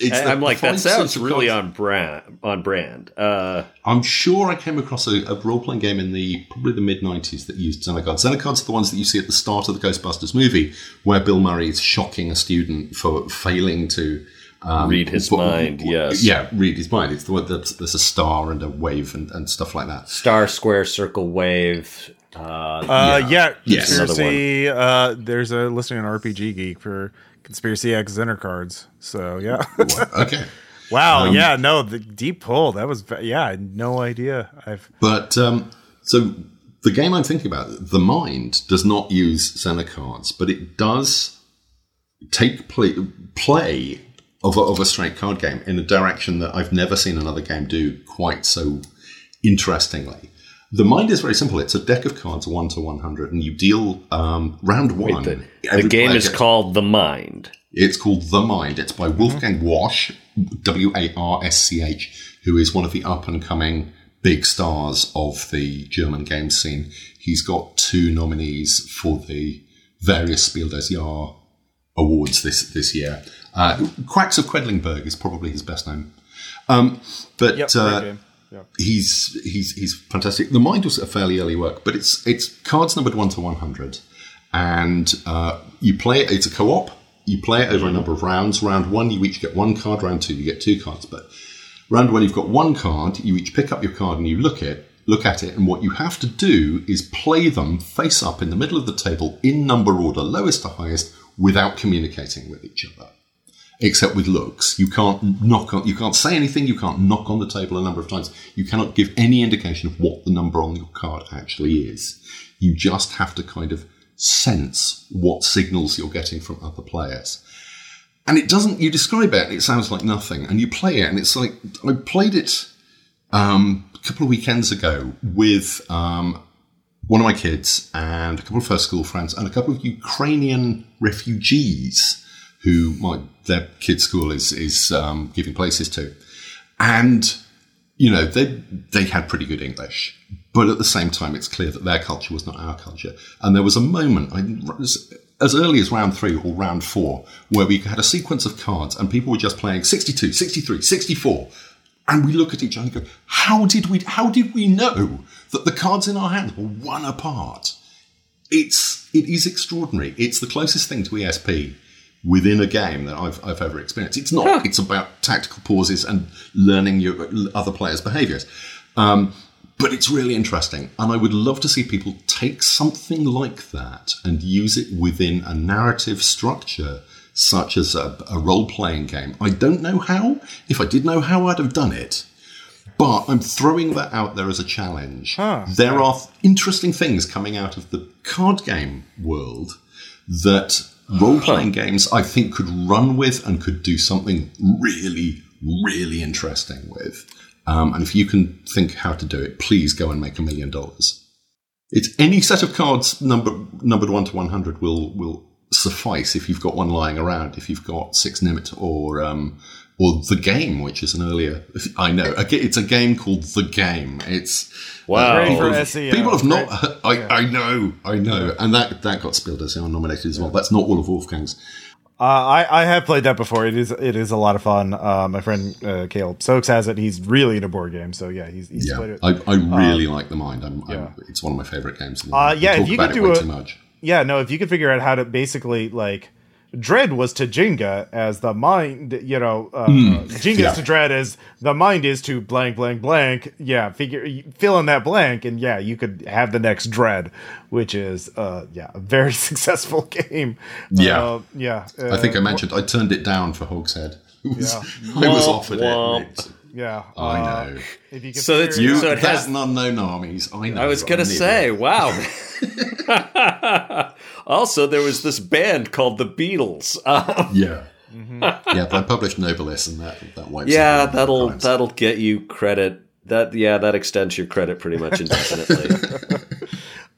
I'm like that sounds really on brand. On brand. Uh, I'm sure I came across a, a role playing game in the probably the mid '90s that used Zener cards. Zener cards are the ones that you see at the start of the Ghostbusters movie, where Bill Murray is shocking a student for failing to um, read his but, mind, yes. Yeah, read his mind. It's the one that's there's a star and a wave and, and stuff like that. Star, square, circle, wave. Uh, uh yeah. yeah. Yes. Conspiracy, uh, there's a listing on RPG Geek for Conspiracy X Zener cards. So, yeah. okay. (laughs) wow. Um, yeah. No, the deep pull. That was, yeah, no idea. I've. But, um, so the game I'm thinking about, The Mind, does not use Zener cards, but it does take play, play of a, of a straight card game in a direction that I've never seen another game do quite so interestingly. The mind is very simple. It's a deck of cards, one to one hundred, and you deal um, round one. Wait, the, the game is gets, called the Mind. It's called the Mind. It's by Wolfgang mm-hmm. Warsch, W A R S C H, who is one of the up and coming big stars of the German game scene. He's got two nominees for the various Spiel des Jahres awards this this year. Uh, Quacks of Quedlinburg is probably his best known. Um, but yep, uh, yeah. He's he's he's fantastic. The mind was a fairly early work, but it's it's cards numbered one to one hundred, and uh, you play it. It's a co-op. You play it over a number of rounds. Round one, you each get one card. Round two, you get two cards. But round one, you've got one card. You each pick up your card and you look it, look at it, and what you have to do is play them face up in the middle of the table in number order, lowest to highest, without communicating with each other except with looks. You can't knock on, you can't say anything, you can't knock on the table a number of times. You cannot give any indication of what the number on your card actually is. You just have to kind of sense what signals you're getting from other players. And it doesn't, you describe it, it sounds like nothing. And you play it, and it's like, I played it um, a couple of weekends ago with um, one of my kids and a couple of first school friends and a couple of Ukrainian refugees who my their kids' school is is um, giving places to, and you know they they had pretty good English, but at the same time, it's clear that their culture was not our culture. And there was a moment, I, as early as round three or round four, where we had a sequence of cards and people were just playing 62, 63, 64. And we look at each other and go, how did we, how did we know that the cards in our hands were one apart? It's, it is extraordinary. It's the closest thing to ESP within a game that I've, I've ever experienced. It's not. Huh. It's about tactical pauses and learning your other players' behaviours. Um, but it's really interesting, and I would love to see people take something like that and use it within a narrative structure, such as a, a role-playing game. I don't know how. If I did know how, I'd have done it. But I'm throwing that out there as a challenge. Huh. There are interesting things coming out of the card game world that role playing games, I think, could run with and could do something really, really interesting with. Um, and if you can think how to do it, please go and make a million dollars. It's any set of cards number, numbered one to one hundred will will suffice if you've got one lying around. If you've got six Nimmt or um, or the game, which is an earlier. I know it's a game called the game. It's wow. People, people have not. I, yeah. I know, I know, and that that got Spiel des Jahres nominated as well. That's not all of Wolfgang's. Uh, I, I have played that before. It is it is a lot of fun. Uh, my friend uh, Caleb Soaks has it. He's really into board games, so yeah, he's, he's yeah. played it. I, I really um, like the mind. I'm, yeah. I'm, it's one of my favorite games. Uh, yeah, if you could do a, yeah, no, if you could figure out how to basically like Dread was to Jenga as the mind, you know, uh, mm, Jenga yeah. to Dread as the mind is to blank, blank, blank. Yeah, figure fill in that blank, and yeah, you could have the next Dread, which is uh, yeah, a very (laughs) successful game. Yeah, uh, yeah. I think I uh, mentioned I turned it down for Hogshead. (laughs) Was, yeah. I was offered it. Yeah, I uh, know. If you so it's you. So it has unknown armies. I know. I was gonna say, wow. (laughs) also, there was this band called the Beatles. (laughs) Um, yeah. Mm-hmm. yeah, they published Nobilis, and that that wipes. Yeah, that'll that'll get you credit. That yeah, that extends your credit pretty much indefinitely. (laughs)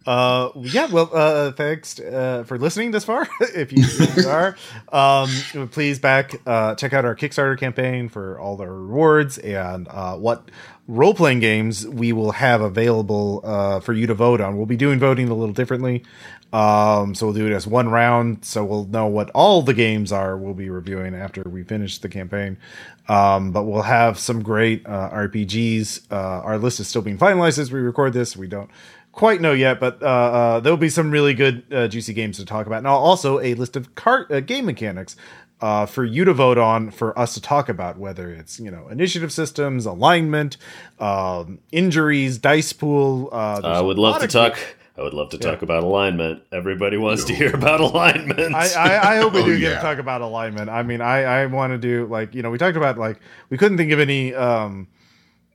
Uh, yeah, well, uh, thanks uh, for listening this far. (laughs) if, you, if you, are, um, please back uh, check out our Kickstarter campaign for all the rewards and uh, what role playing games we will have available uh, for you to vote on. We'll be doing voting a little differently, um, so we'll do it as one round. So we'll know what all the games are. We'll be reviewing after we finish the campaign. Um, but we'll have some great RPGs. Uh, our list is still being finalized as we record this. We don't quite know yet, but uh, uh, there'll be some really good, uh, juicy games to talk about. And also a list of cart uh, game mechanics uh, for you to vote on, for us to talk about, whether it's you know initiative systems, alignment, um, injuries, dice pool. Uh, I would love to talk. I would love to talk about alignment. Everybody wants to hear about alignment. I, I, I hope we oh, do oh, get yeah. to talk about alignment. I mean, I, I want to do like you know we talked about like we couldn't think of any um,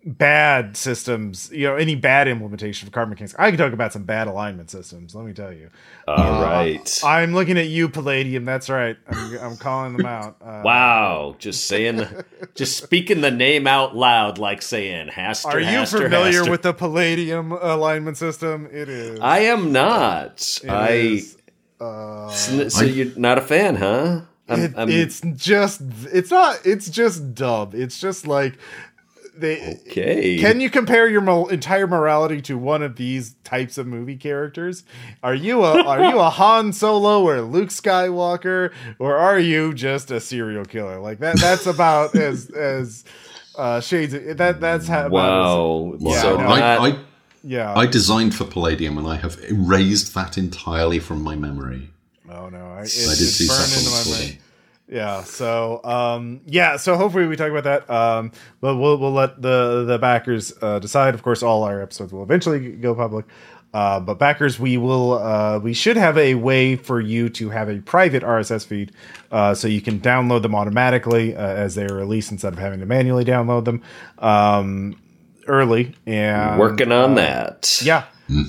bad systems, you know, any bad implementation of card mechanics. I can talk about some bad alignment systems. Let me tell you. All uh, right. I'm looking at you, Palladium. That's right. I'm, I'm calling them out. Uh, wow. Just saying, just speaking the name out loud, like saying Hastur. Are you Hastur, familiar Hastur. with the Palladium alignment system? It is. I am not. I. Is, uh, so, so you're not a fan, huh? I'm, it, I'm, it's just it's not it's just dumb it's just like they okay. Can you compare your mo- entire morality to one of these types of movie characters? Are you a are you a (laughs) Han Solo or Luke Skywalker, or are you just a serial killer? Like that. That's about (laughs) as as uh, shades. Of, that that's how. Wow. Yeah, so no, I, I, yeah. I designed for Palladium, and I have erased that entirely from my memory. oh no, I, it, I did it's see burned Yeah. So, um, yeah. So hopefully we talk about that. Um, but we'll we'll let the the backers uh, decide. Of course, all our episodes will eventually go public. Uh, but backers, we will uh, we should have a way for you to have a private RSS feed, uh, so you can download them automatically uh, as they are released instead of having to manually download them um, early. And Working on that. yeah.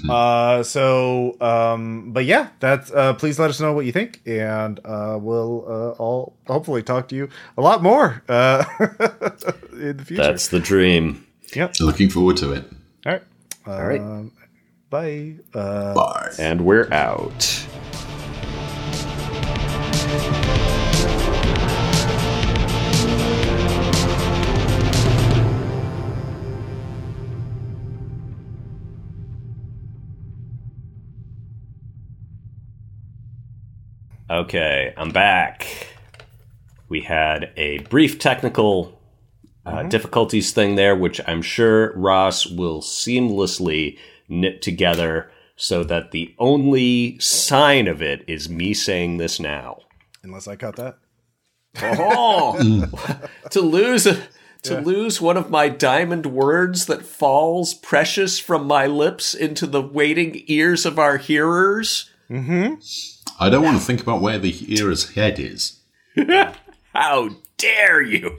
Uh, so, um, but yeah, that's, uh, please let us know what you think and, uh, we'll, uh, all hopefully talk to you a lot more, uh, (laughs) in the future. That's the dream. yep. Looking forward to it. All right. All right. Um, bye. Uh, Bye. And we're out. Okay, I'm back. We had a brief technical uh, difficulties thing there, which I'm sure Ross will seamlessly knit together so that the only sign of it is me saying this now. unless I cut that. Oh, (laughs) to lose to lose one of my diamond words that falls precious from my lips into the waiting ears of our hearers. Mm-hmm. I don't want to think about where the era's head is. (laughs) How dare you?